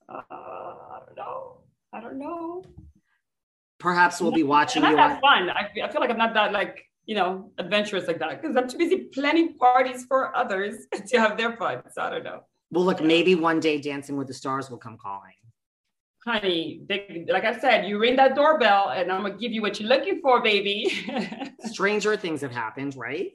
uh, I don't know. I don't know. Perhaps we'll be watching not you. That fun. I, I feel like I'm not that like you know, adventurous like that because I'm too busy planning parties for others to have their fun. So I don't know. Well, look, maybe one day Dancing with the Stars will come calling. Honey, they, like I said, you ring that doorbell and I'm gonna give you what you're looking for, baby. Stranger things have happened, right?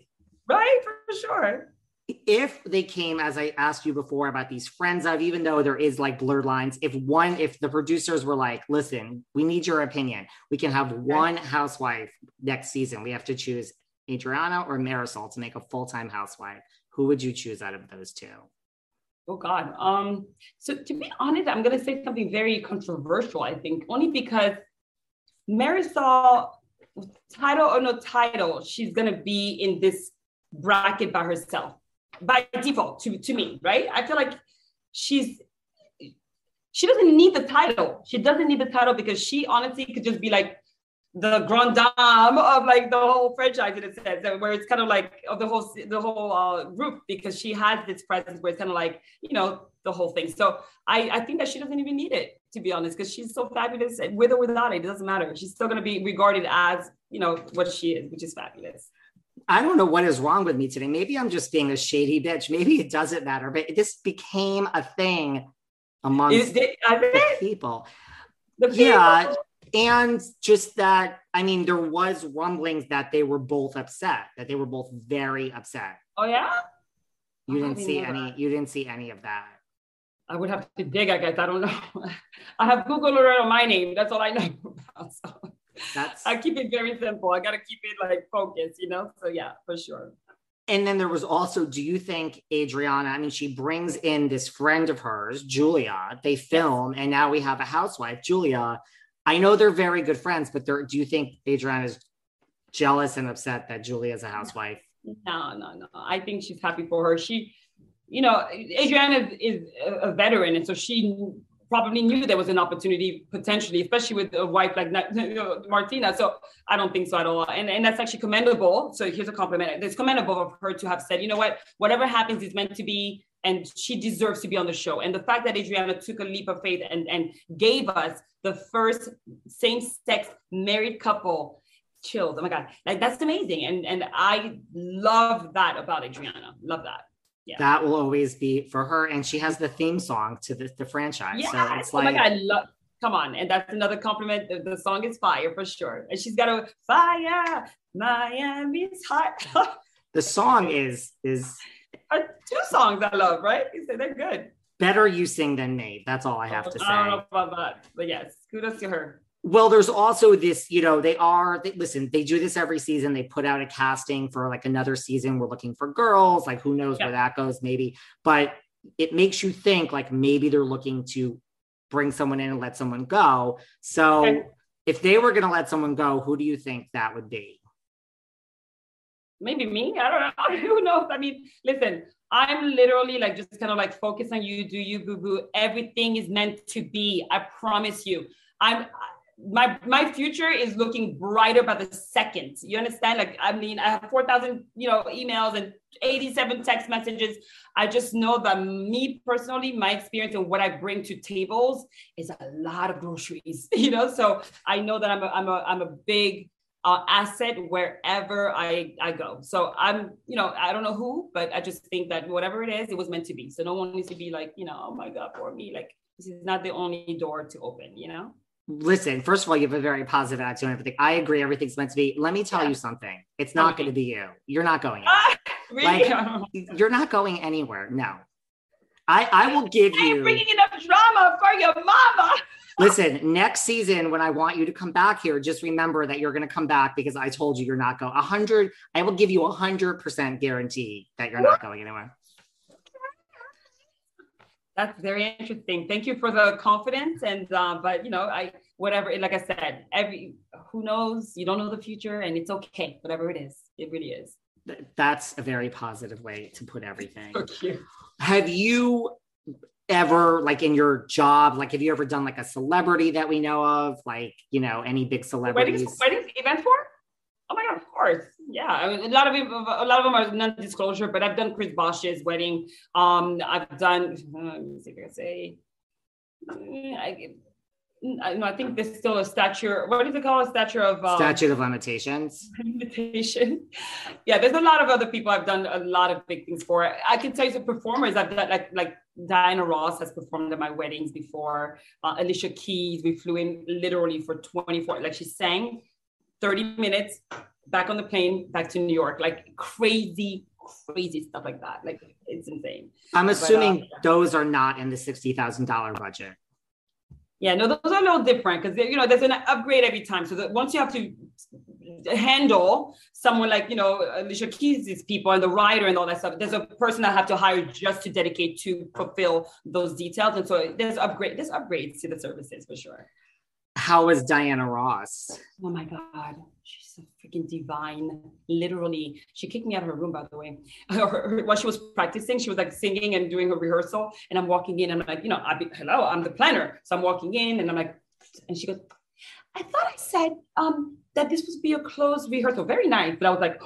Right, for sure if they came as i asked you before about these friends of even though there is like blurred lines if one if the producers were like listen we need your opinion. We can have one housewife next season. We have to choose adriana or Marysol to make a full-time housewife. Who would you choose out of those two? Oh god. Um so to be honest i'm going to say something very controversial i think only because marysol title or no title she's going to be in this bracket by herself by default to, to me, right? I feel like she's she doesn't need the title. She doesn't need the title because she honestly could just be like the grand dame of like the whole franchise in a sense, where it's kind of like of the whole the whole uh, group because she has this presence where it's kind of like you know the whole thing. So I I think that she doesn't even need it to be honest because she's so fabulous with or without it. It doesn't matter. She's still to be regarded as you know what she is, which is fabulous. I don't know what is wrong with me today. Maybe I'm just being a shady bitch. Maybe it doesn't matter, but this became a thing amongst the people. the people. Yeah. And just that, I mean, there was rumblings that they were both upset, that they were both very upset. Oh yeah? You didn't see any, that. you didn't see any of that. I would have to dig, I guess. I don't know. I have Google around my name. That's all I know about. So. That's I keep it very simple. I gotta keep it like focused, you know. So yeah, for sure. And then there was also, do you think Adriana? I mean, she brings in this friend of hers, Julia. They film, and now we have a housewife, Julia. I know they're very good friends, but do you think Adriana is jealous and upset that Julia is a housewife? No, no, no. I think she's happy for her. She, you know, Adriana is a veteran, and so she probably knew there was an opportunity potentially, especially with a wife like Martina. So I don't think so at all. And, and that's actually commendable. So here's a compliment. It's commendable of her to have said, you know what, whatever happens is meant to be, and she deserves to be on the show. And the fact that Adriana took a leap of faith and, and gave us the first same-sex married couple chills. Oh my God. Like that's amazing. And and I love that about Adriana. Love that yeah. that will always be for her. And she has the theme song to the, the franchise. Yes. So it's like, oh my God, Come on. And that's another compliment. The, the song is fire for sure. And she's got a fire, Miami's hot. the song is is two songs I love, right? You say they're good. Better you sing than me. That's all I have to say. I don't know about that, but yes, kudos to her. Well, there's also this, you know, they are, they, listen, they do this every season. They put out a casting for like another season. We're looking for girls. Like, who knows yeah. where that goes, maybe. But it makes you think like maybe they're looking to bring someone in and let someone go. So okay. if they were going to let someone go, who do you think that would be? Maybe me. I don't know. who knows? I mean, listen, I'm literally like just kind of like focus on you, do you, boo boo. Everything is meant to be. I promise you. I'm my my future is looking brighter by the second. You understand? Like, I mean, I have 4,000, you know, emails and 87 text messages. I just know that me personally, my experience and what I bring to tables is a lot of groceries, you know? So I know that I'm a, I'm a, I'm a big uh, asset wherever I, I go. So I'm, you know, I don't know who, but I just think that whatever it is, it was meant to be. So no one needs to be like, you know, oh my God, for me, like this is not the only door to open, you know? Listen, first of all, you have a very positive attitude on everything. I agree, everything's meant to be. Let me tell yeah. you something. It's not okay. going to be you. You're not going. Ah, really? Like, you're not going anywhere. No. I I will give I'm you. bringing enough drama for your mama. Listen, next season when I want you to come back here, just remember that you're going to come back because I told you you're not going. A hundred, I will give you a hundred percent guarantee that you're not going anywhere. That's very interesting. Thank you for the confidence. And uh, but you know, I whatever. Like I said, every who knows? You don't know the future, and it's okay. Whatever it is, it really is. That's a very positive way to put everything. You. Have you ever, like in your job, like have you ever done like a celebrity that we know of, like you know any big celebrities? Weddings, weddings events for? Oh my god, of course. Yeah, I mean, a lot of people, a lot of them are non-disclosure, but I've done Chris Bosh's wedding. Um, I've done. Uh, let me see if I can say. Mm, I, I, no, I think there's still a statue. What is it called? A statue of um, statute of limitations. Limitation. Yeah, there's a lot of other people I've done a lot of big things for. I can tell you the performers I've done, like like Diana Ross has performed at my weddings before. Uh, Alicia Keys, we flew in literally for 24. Like she sang 30 minutes back on the plane back to New York, like crazy, crazy stuff like that. Like it's insane. I'm assuming but, uh, those are not in the sixty thousand dollar budget. Yeah, no, those are a little different because you know there's an upgrade every time. So that once you have to handle someone like you know Alicia Keys' people and the writer and all that stuff, there's a person I have to hire just to dedicate to fulfill those details. And so there's upgrade, there's upgrades to the services for sure. How was Diana Ross? Oh my God. She's a freaking divine. Literally, she kicked me out of her room, by the way. While she was practicing, she was like singing and doing her rehearsal. And I'm walking in, and I'm like, you know, I be, hello, I'm the planner. So I'm walking in, and I'm like, and she goes, I thought I said um, that this was be a closed rehearsal. Very nice. But I was like,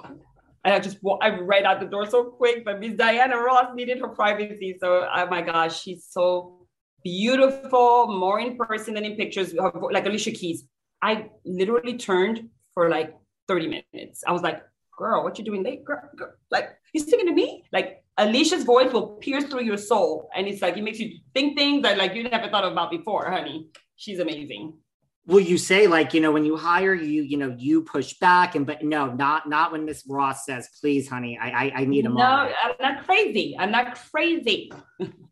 and I just I ran out the door so quick. But Miss Diana Ross needed her privacy. So oh my gosh, she's so beautiful, more in person than in pictures, like Alicia Keys. I literally turned for like 30 minutes. I was like, girl, what you doing late? Girl, girl. Like, you singing to me? Like, Alicia's voice will pierce through your soul. And it's like, it makes you think things that like you never thought about before, honey. She's amazing. Will you say like, you know, when you hire you, you know, you push back and, but no, not, not when Miss Ross says, please, honey, I, I, I need a no, moment. No, I'm not crazy. I'm not crazy.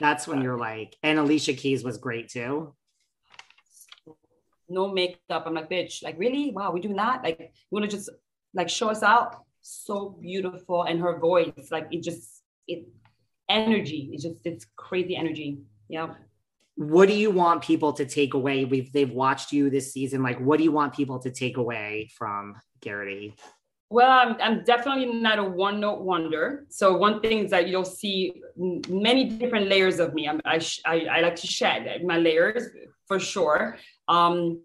That's when you're like, and Alicia Keys was great too. No makeup. I'm like, bitch, like really? Wow, we do that? Like, you want to just like show us out? So beautiful. And her voice, like it just it energy. It's just it's crazy energy. Yeah. What do you want people to take away? We've they've watched you this season. Like, what do you want people to take away from Guerdy? Well, I'm, I'm definitely not a one note wonder. So one thing is that you'll see many different layers of me. I'm, I, I, I like to shed my layers for sure. Um,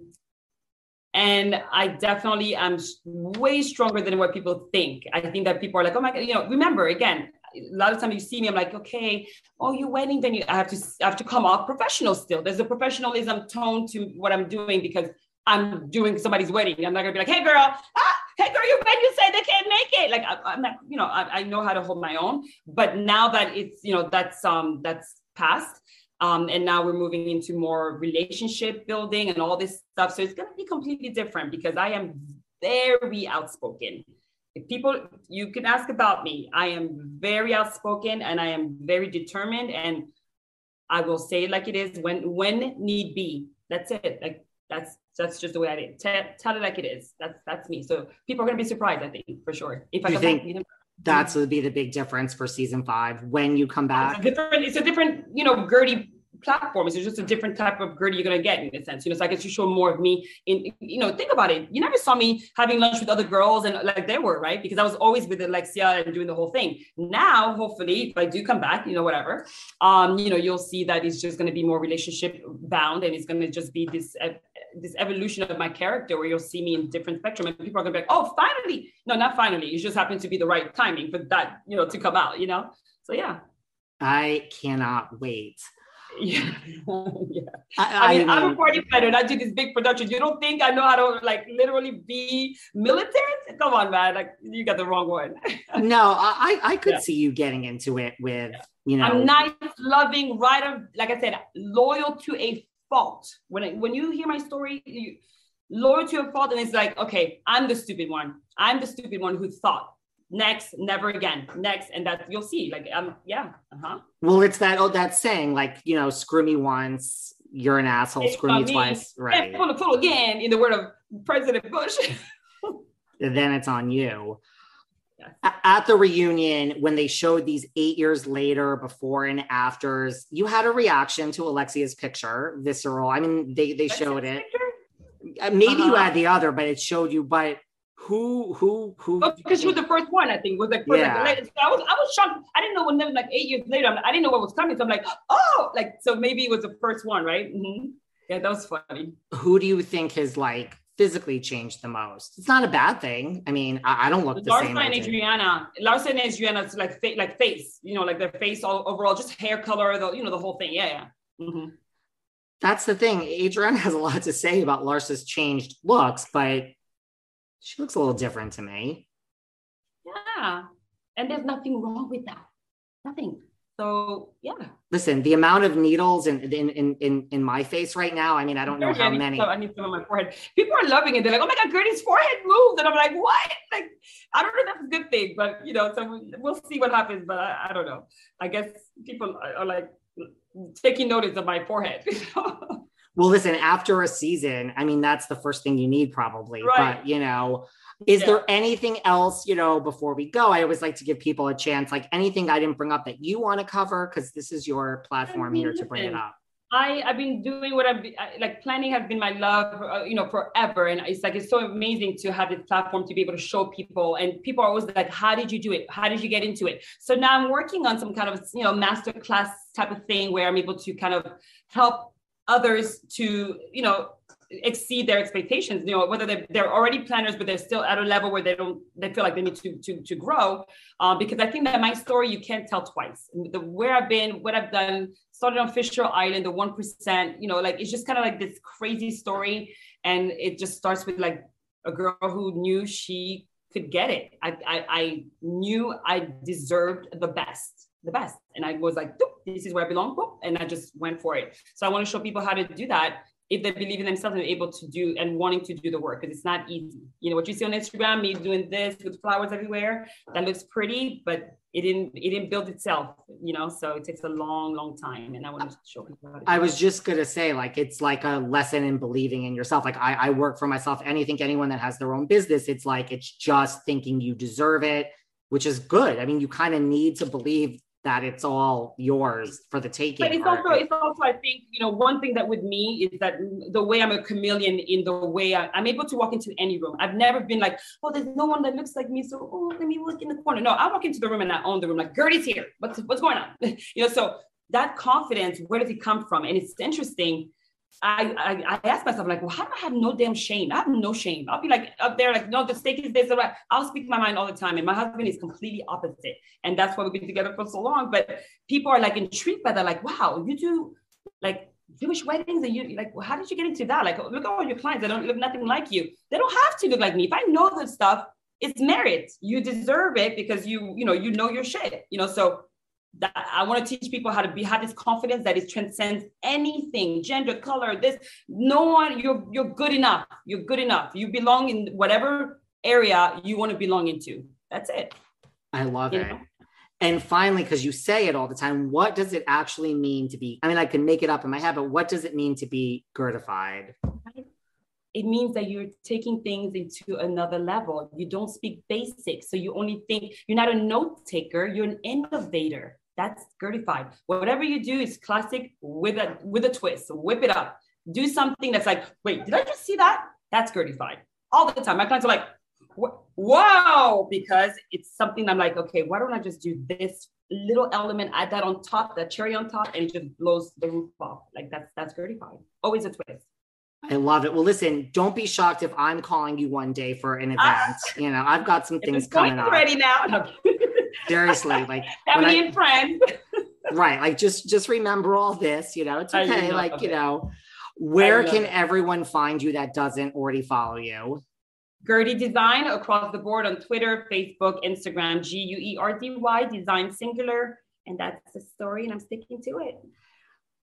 and I definitely am way stronger than what people think. I think that people are like, oh my God, you know, remember again, a lot of times you see me, I'm like, okay, oh, you're wedding venue. I have to I have to come off professional still. There's a professionalism tone to what I'm doing because I'm doing somebody's wedding. I'm not gonna be like, hey girl, ah, hey girl, your venue say they can't make it. Like I, am not, you know, I, I, know how to hold my own. But now that it's, you know, that's um that's past, Um, and now we're moving into more relationship building and all this stuff. So it's going to be completely different because I am very outspoken. If people, you can ask about me. I am very outspoken and I am very determined, and I will say it like it is when when need be. That's it. Like that's that's just the way I did. Tell, tell it like it is. That's that's me. So people are gonna be surprised. I think for sure. If I you think that's would be the big difference for season five when you come back. It's a different. It's a different. You know, Guerdy platform. It's just a different type of Guerdy you're gonna get in a sense. You know, so I guess you show more of me in. You know, think about it. You never saw me having lunch with other girls and like they were right because I was always with Alexia and doing the whole thing. Now, hopefully, if I do come back, you know, whatever, um, you know, you'll see that it's just gonna be more relationship bound and it's gonna just be this. Uh, this evolution of my character where you'll see me in different spectrum and people are gonna be like, oh, finally. No, not finally. It just happened to be the right timing for that, you know, to come out, you know? So yeah. I cannot wait. Yeah. yeah. I, I, mean, I am a party planner and I do these big productions. You don't think I know how to like literally be militant? Come on, man. Like you got the wrong one. no, I I could yeah. see you getting into it with, you know. I'm nice, loving, right of like I said, loyal to a fault. When I, when you hear my story, you loyal to your fault, and it's like, okay, I'm the stupid one. I'm the stupid one who thought next, never again, next, and that you'll see. Like, um, yeah, uh huh. Well, it's that oh, that saying, like you know, screw me once, you're an asshole. It's screw me, me twice, right? And pull, pull again, in the word of President Bush. then it's on you at the reunion when they showed these eight years later before and afters you had a reaction to alexia's picture visceral. I mean they they showed it. uh, maybe uh-huh. you had the other but it showed you but who who who oh, because she was the first one i think was like, yeah. like I was i was shocked. I didn't know when like eight years later i didn't know what was coming so i'm like oh! Like so maybe it was the first one right? Mm-hmm. yeah that was funny. Who do you think has like physically changed the most. It's not a bad thing. I mean, I, I don't look the Larsa same. Larsa and Adriana, Larsa and Adriana's like fa- like face, you know, like their face all overall, just hair color, the you know the whole thing. Yeah, yeah. Mm-hmm. That's the thing. Adriana has a lot to say about Larsa's changed looks, but she looks a little different to me. Yeah, and there's nothing wrong with that. Nothing. So yeah. Listen, the amount of needles in in in in, in my face right now. I mean, I don't know how I many. Some, I need some on my forehead. People are loving it. They're like, "Oh my god, Guerdy's forehead moved," and I'm like, "What?" Like, I don't know if that's a good thing, but you know, so we'll see what happens. But I, I don't know. I guess people are, are like taking notice of my forehead. well, listen, after a season, I mean, that's the first thing you need, probably. Right. But you know is yeah. there anything else, you know, before we go? I always like to give people a chance, like anything I didn't bring up that you want to cover, because this is your platform here to bring it up. I, I've been doing what I've been, like planning has been my love, uh, you know, forever. And it's like, it's so amazing to have this platform to be able to show people. And people are always like, how did you do it? How did you get into it? So now I'm working on some kind of, you know, master class type of thing where I'm able to kind of help others to, you know, exceed their expectations. You know whether they're, they're already planners but they're still at a level where they don't they feel like they need to to, to grow uh, because i think that my story you can't tell twice. The where i've been what i've done started on fisher island the 1% you know like it's just kind of like this crazy story. And it just starts with like a girl who knew she could get it. I i, I knew i deserved the best the best. And i was like this is where i belong. And i just went for it. So i want to show people how to do that if they believe in themselves and able to do and wanting to do the work because it's not easy. You know what you see on Instagram, me doing this with flowers everywhere, that looks pretty, but it didn't it didn't build itself, you know. So it takes a long, long time. And I want to show people how to I was just gonna say, like it's like a lesson in believing in yourself. Like I, I work for myself, Anything, anyone that has their own business, it's like it's just thinking you deserve it, which is good. I mean, you kind of need to believe that it's all yours for the taking. But it's also, it's also, I think, you know, one thing that with me is that the way I'm a chameleon in the way I, am able to walk into any room. I've never been like, oh, there's no one that looks like me. So, oh, let me look in the corner. No, I walk into the room and I own the room. Like, Guerdy's here. What's, what's going on? you know, so that confidence, where does it come from? And it's interesting I, I, I ask myself like, well, how do I have no damn shame? I have no shame. I'll be like up there, like, no, the steak is this. Right. I'll speak my mind all the time, and my husband is completely opposite, and that's why we've been together for so long. But people are like intrigued by that, like, wow, you do like Jewish weddings, and you like, well, how did you get into that? Like, look at all your clients; they don't look nothing like you. They don't have to look like me. If I know this stuff, it's merit. You deserve it because you, you know, you know your shit. You know, so that I want to teach people how to be have this confidence that it transcends anything, gender, color, this. No one, you're you're good enough. You're good enough. You belong in whatever area you want to belong into. That's it. I love you it. Know? And finally, because you say it all the time, what does it actually mean to be? I mean, I can make it up in my head, but what does it mean to be Guerdified? It means that you're taking things into another level. You don't speak basic. So you only think you're not a note taker, you're an innovator. That's Guerdified. Whatever you do is classic with a with a twist. Whip it up. Do something that's like, wait, did I just see that? That's Guerdified. All the time. My clients are like, wow, because it's something I'm like, okay, why don't I just do this little element, add that on top, that cherry on top, and it just blows the roof off. Like that's that's Guerdified. Always a twist. I love it. Well, listen, don't be shocked if I'm calling you one day for an ah. event. you know, I've got some things coming up. Ready now? No. Seriously, like family and friends. right, like just just remember all this. You know, it's okay. Like you know, where can it. everyone find you that doesn't already follow you? Guerdy Design across the board on Twitter, Facebook, Instagram, G U E R D Y, Design Singular. And that's the story, and I'm sticking to it.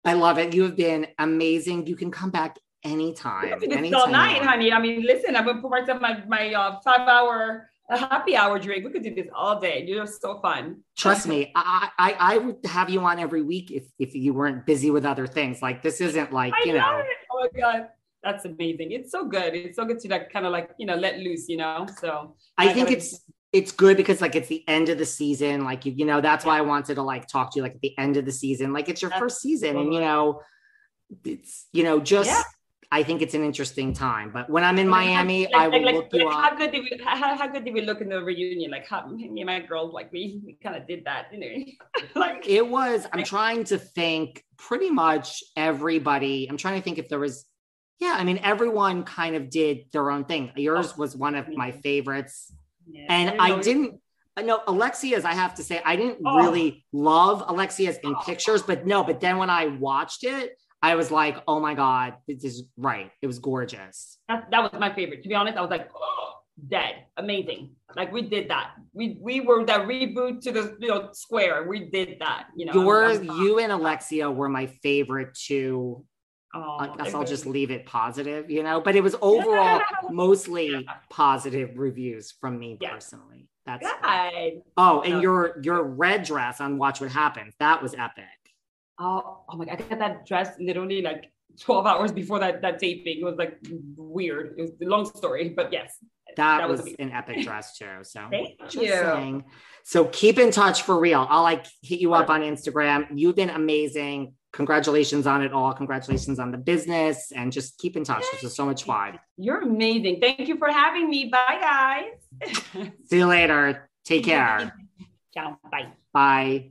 I love it. You have been amazing. You can come back anytime. It's all night, honey. I mean, listen, I'm gonna put myself my my uh, five hour a happy hour drink. We could do this all day. You're so fun. Trust me, I, I I would have you on every week if if you weren't busy with other things. Like this isn't like I you know. It. Oh my god that's amazing. It's so good. It's so good to like kind of like, you know, let loose, you know? So I, I think gotta... it's, it's good because like it's the end of the season. Like, you, you know, that's yeah. why I wanted to like talk to you like at the end of the season. Like it's your that's first season and, you know, it's, you know, just, yeah. I think it's an interesting time. But when I'm in Miami, like, I will like, look you up. How good did we how, how good did we look in the reunion? Like how me and my girls like we, we kind of did that, you know. like it was. I'm trying to think. Pretty much everybody. I'm trying to think if there was yeah, I mean, everyone kind of did their own thing. Yours oh, was one of my favorites. Yeah, and I didn't, uh, know Alexia's, I have to say, I didn't oh. really love Alexia's in oh. pictures, but no, but then when I watched it, I was like, oh my God, this is right. It was gorgeous. That, that was my favorite. To be honest, I was like, oh, dead. Amazing. Like we did that. We we were that reboot to the you know square. We did that. You know, Yours, you and Alexia were my favorite two Oh, I guess I'll just leave it positive, you know. But it was overall mostly yeah. positive reviews from me yeah. personally. That's. Oh, and your your red dress on Watch What Happens that was epic. Oh, oh my god! I got that dress literally like 12 hours before that that taping. It was like weird. It was a long story, but yes. That, that was, was an epic dress too. So thank you. Saying. So keep in touch for real. I'll like hit you up on Instagram. You've been amazing congratulations on it all. Congratulations on the business and just keep in touch. This is so much fun. You're amazing. Thank you for having me. Bye, guys. See you later. Take care. Ciao. Bye. Bye.